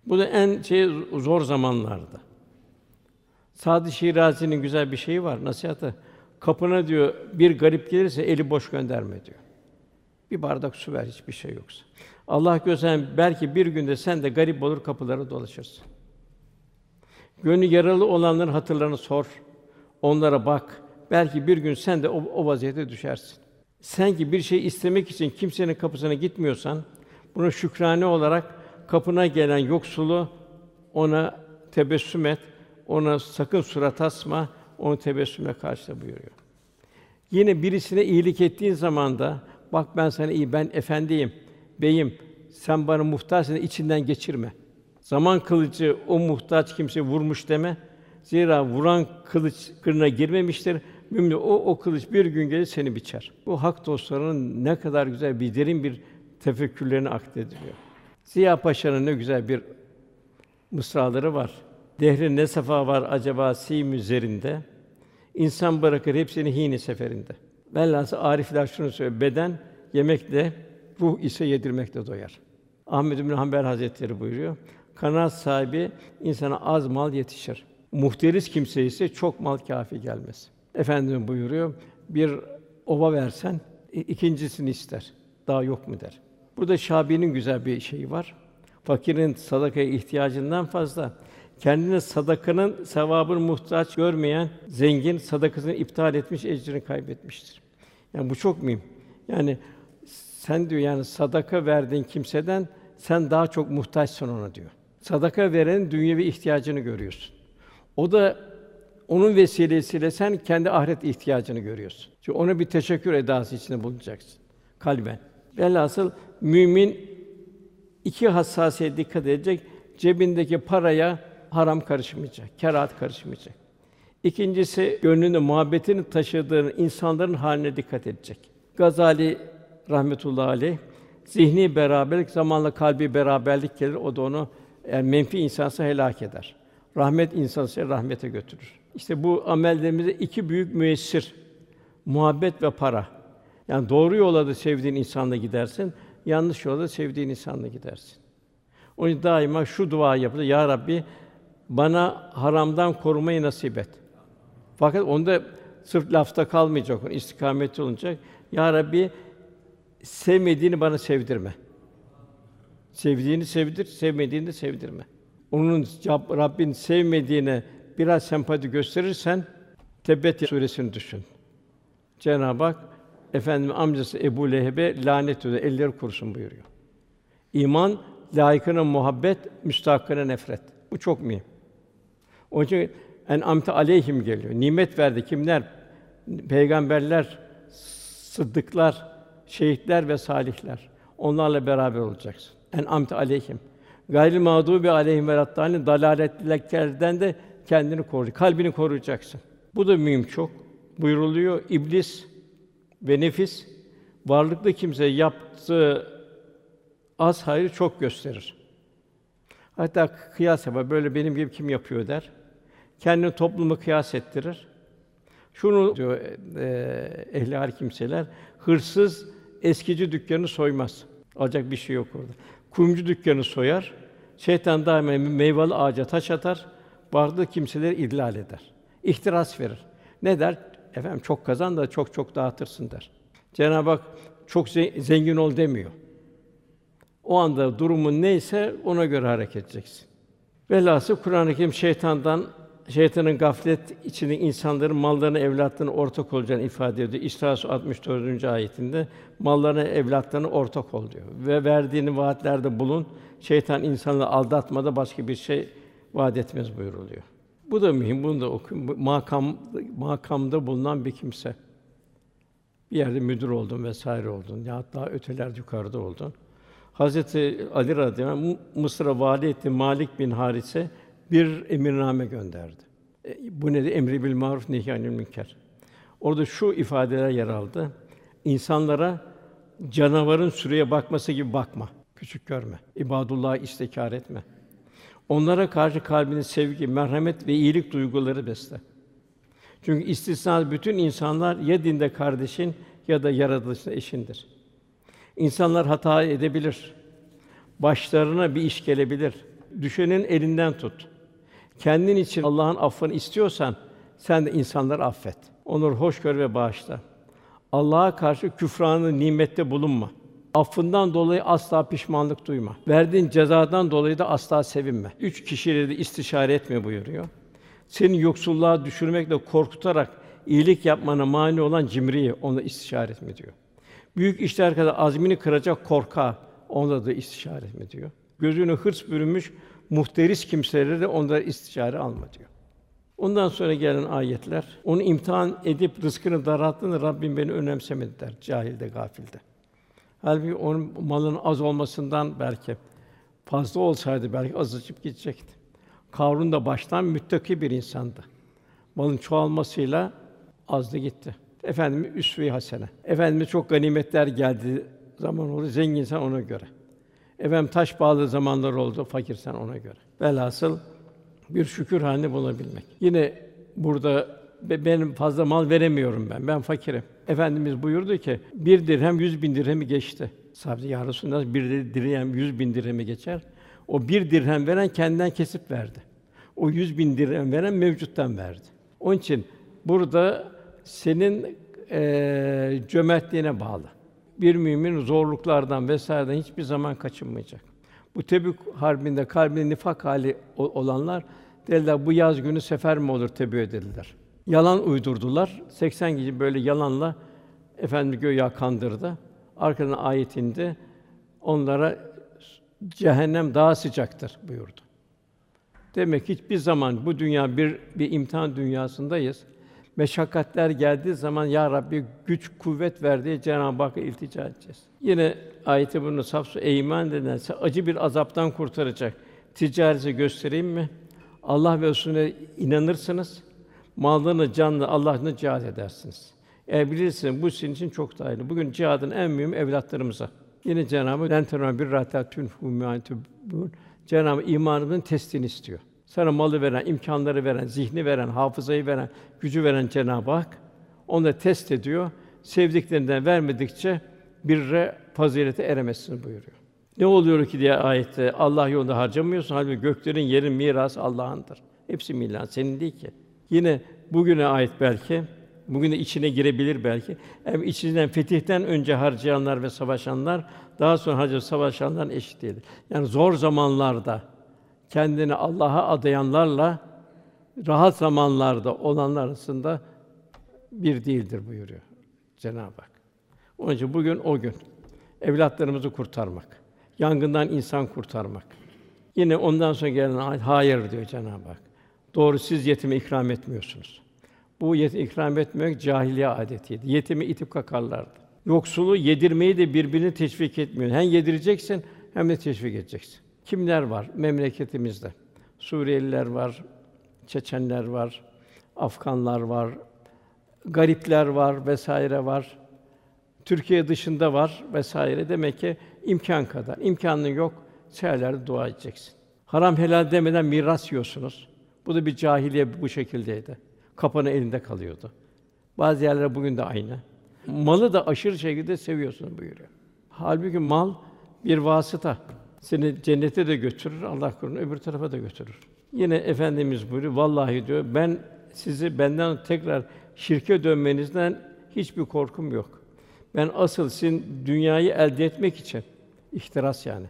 Bu da en şey zor zamanlarda. Sadi Şirazi'nin güzel bir şeyi var nasihatı. Kapına diyor bir garip gelirse eli boş gönderme diyor. Bir bardak su ver hiçbir şey yoksa. Allah göstersen belki bir günde sen de garip olur kapılara dolaşırsın. Gönlü yaralı olanların hatırlarını sor. Onlara bak. Belki bir gün sen de o, o vaziyete düşersin. Sen ki bir şey istemek için kimsenin kapısına gitmiyorsan, bunu şükrane olarak kapına gelen yoksulu ona tebessüm et, ona sakın surat asma, onu tebessümle karşıla buyuruyor. Yine birisine iyilik ettiğin zaman da bak ben sana iyi, ben efendiyim, beyim, sen bana muhtaçsın, içinden geçirme. Zaman kılıcı o muhtaç kimse vurmuş deme. Zira vuran kılıç kırına girmemiştir. Mümin o o kılıç bir gün gelir seni biçer. Bu hak dostlarının ne kadar güzel bir derin bir tefekkürlerini aklediliyor. Ziya Paşa'nın ne güzel bir mısraları var. Dehrin ne sefa var acaba sim üzerinde? İnsan bırakır hepsini hini seferinde. Velhâsıl arifler şunu söylüyor. Beden yemekle, ruh ise yedirmekle doyar. Ahmed bin Hanbel Hazretleri buyuruyor. Kanaat sahibi insana az mal yetişir. Muhteris kimse ise çok mal kâfi gelmez. Efendimiz buyuruyor. Bir ova versen ikincisini ister. Daha yok mu der. Burada Şabi'nin güzel bir şeyi var. Fakirin sadakaya ihtiyacından fazla kendine sadakanın sevabını muhtaç görmeyen zengin sadakasını iptal etmiş, ecrini kaybetmiştir. Yani bu çok mühim. Yani sen diyor yani sadaka verdiğin kimseden sen daha çok muhtaçsın ona diyor. Sadaka veren dünyevi ihtiyacını görüyorsun. O da onun vesilesiyle sen kendi ahiret ihtiyacını görüyorsun. Çünkü ona bir teşekkür edası içinde bulunacaksın kalben. Velhasıl mümin iki hassasiyete dikkat edecek. Cebindeki paraya haram karışmayacak, kerahat karışmayacak. İkincisi gönlünde muhabbetini taşıdığın insanların haline dikkat edecek. Gazali rahmetullahi aleyh zihni beraberlik zamanla kalbi beraberlik gelir. O da onu eğer menfi insansa helak eder. Rahmet insansa rahmete götürür. İşte bu amellerimizde iki büyük müessir muhabbet ve para. Yani doğru yola da sevdiğin insanla gidersin, yanlış yola da sevdiğin insanla gidersin. O yüzden daima şu dua yapılır. Ya Rabbi bana haramdan korumayı nasip et. Fakat onda sırf lafta kalmayacak, istikameti olacak. Ya Rabbi sevmediğini bana sevdirme. Sevdiğini sevdir, sevmediğini de sevdirme. Onun Rabbin sevmediğine biraz sempati gösterirsen Tebbet suresini düşün. Cenab-ı Hak efendim amcası Ebu Leheb'e lanet ediyor, elleri kurusun buyuruyor. İman layıkına muhabbet, müstahakına nefret. Bu çok mühim. Onun için en amte aleyhim geliyor. Nimet verdi kimler? Peygamberler, sıddıklar, şehitler ve salihler. Onlarla beraber olacaksın. En amte aleyhim. Gayrı mağdubi aleyhim ve rattani dalaletlilerden de kendini koru. Kalbini koruyacaksın. Bu da mühim çok. Buyuruluyor iblis ve nefis varlıklı kimse yaptığı az hayrı çok gösterir. Hatta kıyas yapar. Böyle benim gibi kim yapıyor der. Kendini toplumu kıyas ettirir. Şunu diyor e, ehli hal kimseler, hırsız eskici dükkanı soymaz. Alacak bir şey yok orada. Kuyumcu dükkanı soyar. Şeytan daima meyveli ağaca taş atar. Varlığı kimseleri idlal eder. İhtiras verir. Ne der? Efendim çok kazan da çok çok dağıtırsın der. Cenab-ı Hak çok zengin ol demiyor. O anda durumun neyse ona göre hareket edeceksin. Velhasıl Kur'an-ı Kerim şeytandan şeytanın gaflet içinde insanların mallarını, evlatlarını ortak olacağını ifade ediyor. İsra 64. ayetinde mallarına, evlatlarına ortak ol diyor. Ve verdiğini vaatlerde bulun. Şeytan insanları aldatmada başka bir şey vaat etmez buyuruluyor. Bu da mühim. Bunu da okuyun. Makam makamda bulunan bir kimse. Bir yerde müdür oldun vesaire oldun ya daha öteler yukarıda oldun. Hazreti Ali radıyallahu anh Mısır'a vali etti Malik bin Harise bir emirname gönderdi. E, bu nedir? Emri bil maruf nehyanil münker. Orada şu ifadeler yer aldı. İnsanlara canavarın sürüye bakması gibi bakma. Küçük görme. İbadullah'a istekâr etme. Onlara karşı kalbini sevgi, merhamet ve iyilik duyguları besle. Çünkü istisna bütün insanlar ya dinde kardeşin ya da yaratılışta eşindir. İnsanlar hata edebilir. Başlarına bir iş gelebilir. Düşenin elinden tut. Kendin için Allah'ın affını istiyorsan sen de insanları affet. Onur hoşgör ve bağışla. Allah'a karşı küfranı nimette bulunma. Affından dolayı asla pişmanlık duyma. Verdiğin cezadan dolayı da asla sevinme. Üç kişiyle de istişare etme buyuruyor. Seni yoksulluğa düşürmekle korkutarak iyilik yapmana mani olan cimriyi onu istişare etme diyor. Büyük işler kadar azmini kıracak korka onda da istişare etme diyor. Gözünü hırs bürümüş muhteris kimseleri de onlara istişare alma diyor. Ondan sonra gelen ayetler, onu imtihan edip rızkını daralttığında Rabbim beni önemsemedi der, cahilde, gafilde. Halbuki onun malının az olmasından belki fazla olsaydı belki azıcık gidecekti. Karun da baştan müttaki bir insandı. Malın çoğalmasıyla azdı gitti. Efendim üsve-i hasene. Efendimiz çok ganimetler geldi zaman oldu. Zenginsen ona göre. Efendim taş bağlı zamanlar oldu. Fakirsen ona göre. Velhasıl bir şükür halinde bulunabilmek. Yine burada benim fazla mal veremiyorum ben. Ben fakirim. Efendimiz buyurdu ki bir dirhem yüz bin dirhemi geçti. Sahabe ya Resulullah bir dirhem yüz bin dirhemi geçer. O bir dirhem veren kendinden kesip verdi. O yüz bin dirhem veren mevcuttan verdi. Onun için burada senin e, cömertliğine bağlı. Bir mümin zorluklardan vesaireden hiçbir zaman kaçınmayacak. Bu Tebük harbinde kalbinde nifak hali olanlar dediler bu yaz günü sefer mi olur Tebük'e dediler. Yalan uydurdular. 80 kişi böyle yalanla efendim göya kandırdı. Arkadan ayet indi. Onlara cehennem daha sıcaktır buyurdu. Demek ki hiçbir zaman bu dünya bir bir imtihan dünyasındayız. Meşakkatler geldiği zaman ya Rabbi güç kuvvet ver diye Cenab-ı Hakk'a iltica edeceğiz. Yine ayeti bunu safsu eyman denilse acı bir azaptan kurtaracak. Ticareti göstereyim mi? Allah ve Resulüne inanırsınız. Malını, canını Allah'ını cihad edersiniz. Eğer bilirsiniz bu sizin için çok iyi. Bugün cihadın en mühim evlatlarımıza. Yine Cenab-ı Hak bir rahatun Cenab-ı imanının testini istiyor. Sana malı veren, imkanları veren, zihni veren, hafızayı veren, gücü veren Cenab-ı Hak da test ediyor. Sevdiklerinden vermedikçe birre fazilete eremezsin buyuruyor. Ne oluyor ki diye ayette Allah yolunda harcamıyorsun halbuki göklerin yerin mirası Allah'ındır. Hepsi milan senin değil ki. Yine bugüne ait belki bugün de içine girebilir belki. Hem içinden fetihten önce harcayanlar ve savaşanlar daha sonra harcayıp savaşanların eşit değildir. Yani zor zamanlarda kendini Allah'a adayanlarla rahat zamanlarda olanlar arasında bir değildir buyuruyor Cenab-ı Hak. Onun için bugün o gün evlatlarımızı kurtarmak, yangından insan kurtarmak. Yine ondan sonra gelen ayet hayır diyor Cenab-ı Hak. Doğru siz yetime ikram etmiyorsunuz. Bu yetime ikram etmek cahiliye adetiydi. Yetimi itip kakarlardı. Yoksulu yedirmeyi de birbirini teşvik etmiyor. Hem yedireceksin hem de teşvik edeceksin. Kimler var memleketimizde? Suriyeliler var, Çeçenler var, Afganlar var, garipler var vesaire var. Türkiye dışında var vesaire. Demek ki imkan kadar. İmkanın yok, seherlerde dua edeceksin. Haram helal demeden miras yiyorsunuz. Bu da bir cahiliye bu şekildeydi. Kapanı elinde kalıyordu. Bazı yerler bugün de aynı. Malı da aşırı şekilde seviyorsunuz buyuruyor. Halbuki mal bir vasıta. Seni cennete de götürür, Allah korusun öbür tarafa da götürür. Yine efendimiz buyuruyor, vallahi diyor ben sizi benden tekrar şirke dönmenizden hiçbir korkum yok. Ben asıl sizin dünyayı elde etmek için ihtiras yani.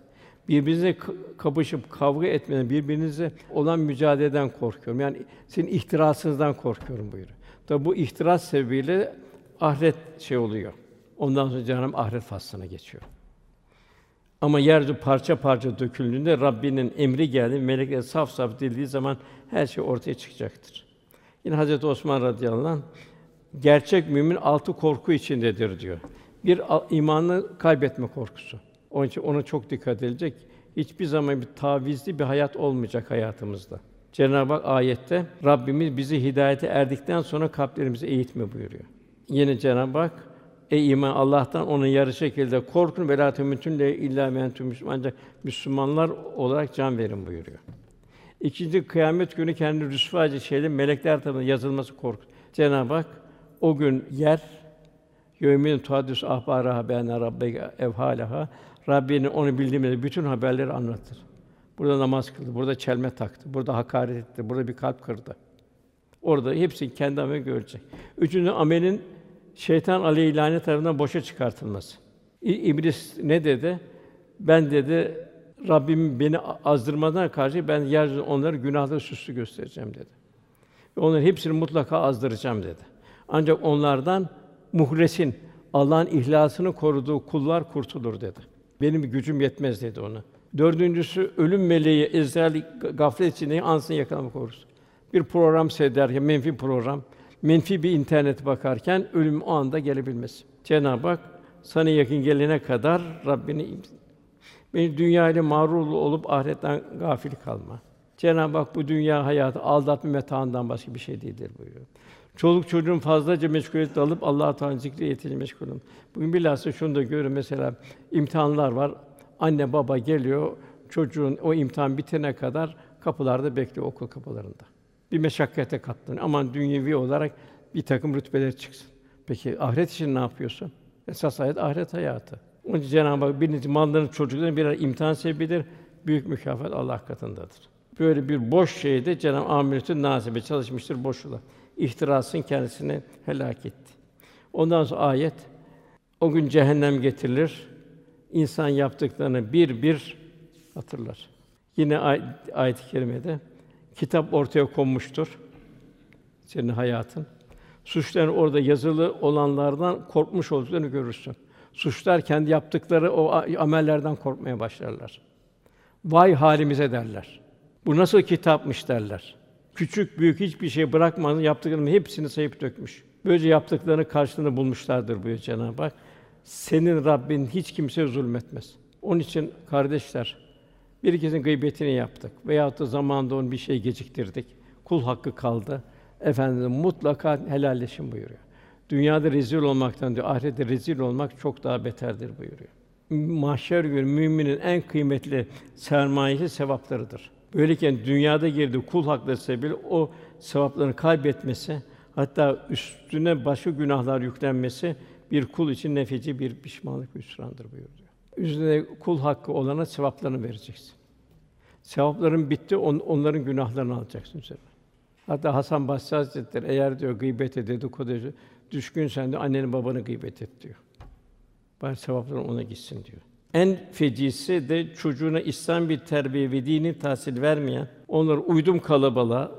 Birbirinizle kapışıp kavga etmeden, birbirinize olan mücadeleden korkuyorum. Yani sizin ihtirasınızdan korkuyorum buyuruyor. Tabi bu ihtiras sebebiyle ahiret şey oluyor. Ondan sonra canım ahiret faslına geçiyor. Ama yeryüzü parça parça döküldüğünde Rabbinin emri geldi, melekler saf saf dildiği zaman her şey ortaya çıkacaktır. Yine Hazreti Osman radıyallahu anh gerçek mümin altı korku içindedir diyor. Bir imanı kaybetme korkusu. Onun için ona çok dikkat edilecek. Hiçbir zaman bir tavizli bir hayat olmayacak hayatımızda. Cenab-ı Hak ayette Rabbimiz bizi hidayete erdikten sonra kalplerimizi eğitme buyuruyor. Yine Cenab-ı Hak Ey iman Allah'tan onun yarı şekilde korkun ve la temutun illa mentum Müslüman ancak Müslümanlar olarak can verin buyuruyor. İkinci kıyamet günü kendi rüsva edici şeylerin melekler tarafından yazılması korku. Cenab-ı Hak o gün yer Yevmin tuhadis ahbaraha bena rabbike evhalaha Rabbinin onu bildiğimiz bütün haberleri anlatır. Burada namaz kıldı, burada çelme taktı, burada hakaret etti, burada bir kalp kırdı. Orada hepsi kendi amelini görecek. Üçüncü amelin şeytan aleyhi lanet tarafından boşa çıkartılması. İblis ne dedi? Ben dedi Rabbim beni azdırmadan karşı ben yeryüzünde onları günahları süslü göstereceğim dedi. Ve onların hepsini mutlaka azdıracağım dedi. Ancak onlardan muhresin Allah'ın ihlasını koruduğu kullar kurtulur dedi. Benim gücüm yetmez dedi ona. Dördüncüsü ölüm meleği Ezrail gaflet içinde ansın yakalamak korusun. Bir program seyrederken menfi program, menfi bir internet bakarken ölüm o anda gelebilmesi. Cenab-ı Hak sana yakın gelene kadar Rabbini Beni dünya ile mağrur olup ahiretten gafil kalma. Cenab-ı Hak bu dünya hayatı aldatma metağından başka bir şey değildir buyuruyor. Çoluk çocuğun fazlaca meşguliyet alıp Allah Teala zikri yetince meşgul olun. Bugün bilhassa şunu da görüyorum mesela imtihanlar var. Anne baba geliyor çocuğun o imtihan bitene kadar kapılarda bekliyor okul kapılarında. Bir meşakkate katlanıyor. Aman dünyevi olarak bir takım rütbeler çıksın. Peki ahiret için ne yapıyorsun? Esas hayat ahiret hayatı. Onun için Cenab-ı Hak birinci malların çocukların birer imtihan sebebidir. Büyük mükafat Allah katındadır. Böyle bir boş şeyde Cenab-ı Amiretün nasibe çalışmıştır boşuna. İhtirasın kendisini helak etti. Ondan sonra ayet o gün cehennem getirilir. İnsan yaptıklarını bir bir hatırlar. Yine ay- ayet-i kerimede kitap ortaya konmuştur. Senin hayatın. Suçların orada yazılı olanlardan korkmuş olduklarını görürsün. Suçlar kendi yaptıkları o amellerden korkmaya başlarlar. Vay halimize derler. Bu nasıl kitapmış derler. Küçük büyük hiçbir şey bırakmadan yaptıklarının hepsini sayıp dökmüş. Böylece yaptıklarını karşılığını bulmuşlardır buyuruyor Cenab-ı Hak. Senin Rabbin hiç kimseye zulmetmez. Onun için kardeşler, bir ikisinin gıybetini yaptık veyahut da zamanında onun bir şey geciktirdik. Kul hakkı kaldı. Efendim mutlaka helalleşin buyuruyor. Dünyada rezil olmaktan diyor, ahirette rezil olmak çok daha beterdir buyuruyor. Mahşer günü müminin en kıymetli sermayesi sevaplarıdır. Böyleyken dünyada girdiği kul hakları sebebiyle o sevaplarını kaybetmesi, hatta üstüne başka günahlar yüklenmesi bir kul için nefeci bir pişmanlık hüsrandır buyuruyor. Üzerine kul hakkı olana sevaplarını vereceksin. Sevapların bitti, on, onların günahlarını alacaksın üzerine. Hatta Hasan Basri Hazretleri eğer diyor gıybete dedikodu düşkün sen de annenin babanı gıybet et diyor. Bari sevapların ona gitsin diyor. En fecisi de çocuğuna İslam bir terbiye ve dini tahsil vermeyen, onları uydum kalabalığa,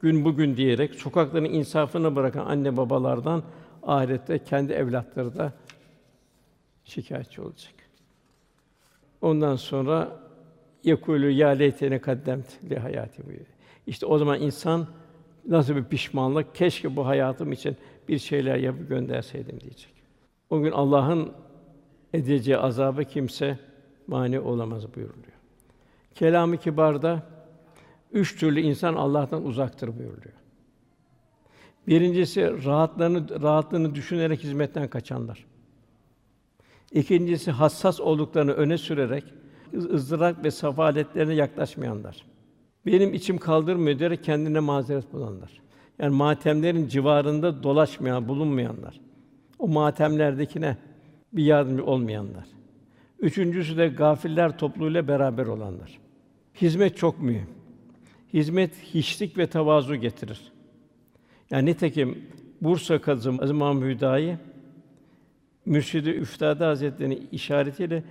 gün bugün diyerek sokakların insafını bırakan anne babalardan ahirette kendi evlatları da şikayetçi olacak. Ondan sonra yekulü ya leytene kaddemt li hayati buyuruyor. İşte o zaman insan nasıl bir pişmanlık, keşke bu hayatım için bir şeyler yapıp gönderseydim diyecek. O gün Allah'ın edeceği azabı kimse mani olamaz buyuruluyor. Kelam-ı Kibar'da üç türlü insan Allah'tan uzaktır buyuruluyor. Birincisi rahatlarını rahatlığını düşünerek hizmetten kaçanlar. İkincisi hassas olduklarını öne sürerek ızdırap ve sefaletlerine yaklaşmayanlar. Benim içim kaldırmıyor diyerek kendine mazeret bulanlar. Yani matemlerin civarında dolaşmayan, bulunmayanlar. O matemlerdekine bir yardımcı olmayanlar. Üçüncüsü de gafiller topluluğuyla beraber olanlar. Hizmet çok mühim. Hizmet hiçlik ve tevazu getirir. Yani nitekim Bursa Kazım Mahmud Hüdayi Mürşid-i Üftade Hazretleri'nin işaretiyle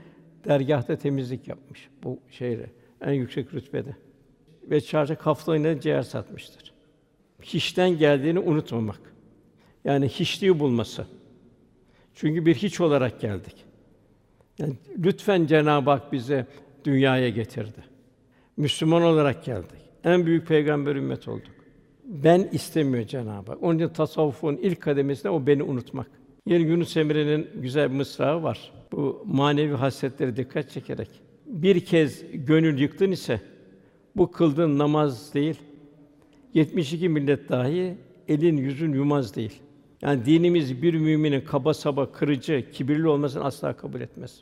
dergâhta temizlik yapmış bu şehre en yüksek rütbede ve çarşı kaftalığıyla ciğer satmıştır. Hiçten geldiğini unutmamak. Yani hiçliği bulması. Çünkü bir hiç olarak geldik. Yani lütfen Cenab-ı Hak bize dünyaya getirdi. Müslüman olarak geldik. En büyük peygamber ümmet olduk. Ben istemiyor Cenab-ı Hak. Onun için tasavvufun ilk kademesinde o beni unutmak. Yine Yunus Emre'nin güzel bir mısrağı var. Bu manevi hasretlere dikkat çekerek bir kez gönül yıktın ise bu kıldığın namaz değil. 72 millet dahi elin yüzün yumaz değil. Yani dinimiz bir müminin kaba saba, kırıcı, kibirli olmasını asla kabul etmez.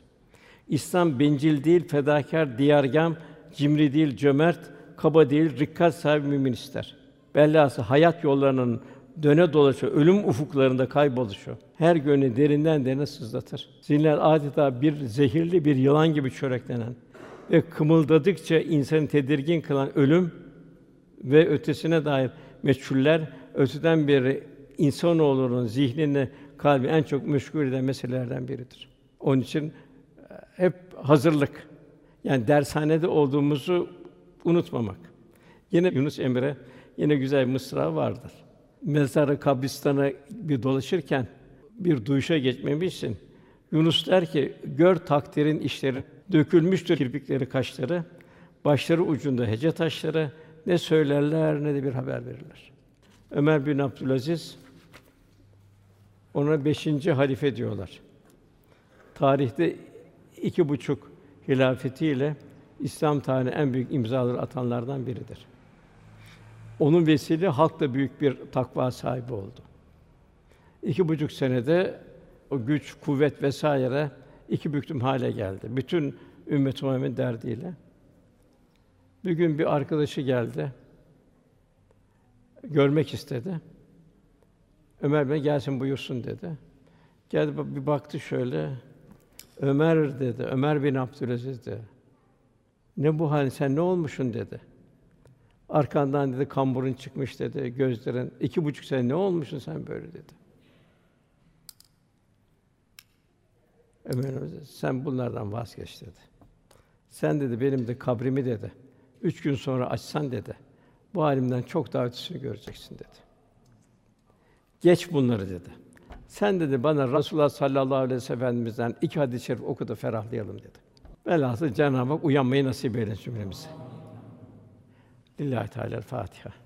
İslam bencil değil, fedakar, diyargam, cimri değil, cömert, kaba değil, rikkat sahibi mümin ister. Bellası hayat yollarının döne dolaşa ölüm ufuklarında kayboluşu her gönlü derinden derine sızlatır. Zinler adeta bir zehirli bir yılan gibi çöreklenen ve kımıldadıkça insanı tedirgin kılan ölüm ve ötesine dair meçhuller öteden beri insanoğlunun zihnini, kalbi en çok meşgul eden meselelerden biridir. Onun için e, hep hazırlık. Yani dershanede olduğumuzu unutmamak. Yine Yunus Emre yine güzel bir mısra vardır. Mezarı kabristanı bir dolaşırken bir duyuşa geçmemişsin. Yunus der ki, gör takdirin işleri, dökülmüştür kirpikleri kaşları, başları ucunda hece taşları, ne söylerler ne de bir haber verirler. Ömer bin Abdülaziz ona beşinci halife diyorlar. Tarihte iki buçuk hilafetiyle İslam tarihine en büyük imzaları atanlardan biridir. Onun vesile halk da büyük bir takva sahibi oldu. İki buçuk senede o güç, kuvvet vesaire iki büktüm hale geldi. Bütün ümmet Muhammed derdiyle. Bir gün bir arkadaşı geldi. Görmek istedi. Ömer Bey gelsin buyursun dedi. Geldi bir baktı şöyle. Ömer dedi. Ömer bin Abdülaziz dedi. Ne bu hal sen ne olmuşsun dedi. Arkandan dedi kamburun çıkmış dedi, gözlerin iki buçuk sene ne olmuşsun sen böyle dedi. Ömer sen bunlardan vazgeç dedi. Sen dedi benim de kabrimi dedi. Üç gün sonra açsan dedi. Bu halimden çok daha ötesini göreceksin dedi. Geç bunları dedi. Sen dedi bana Rasulullah sallallahu aleyhi ve sellem'den iki hadis-i şerif oku da ferahlayalım dedi. Velhasıl Cenab-ı Hak uyanmayı nasip eylesin cümlemize. Lillahi Teala Fatiha.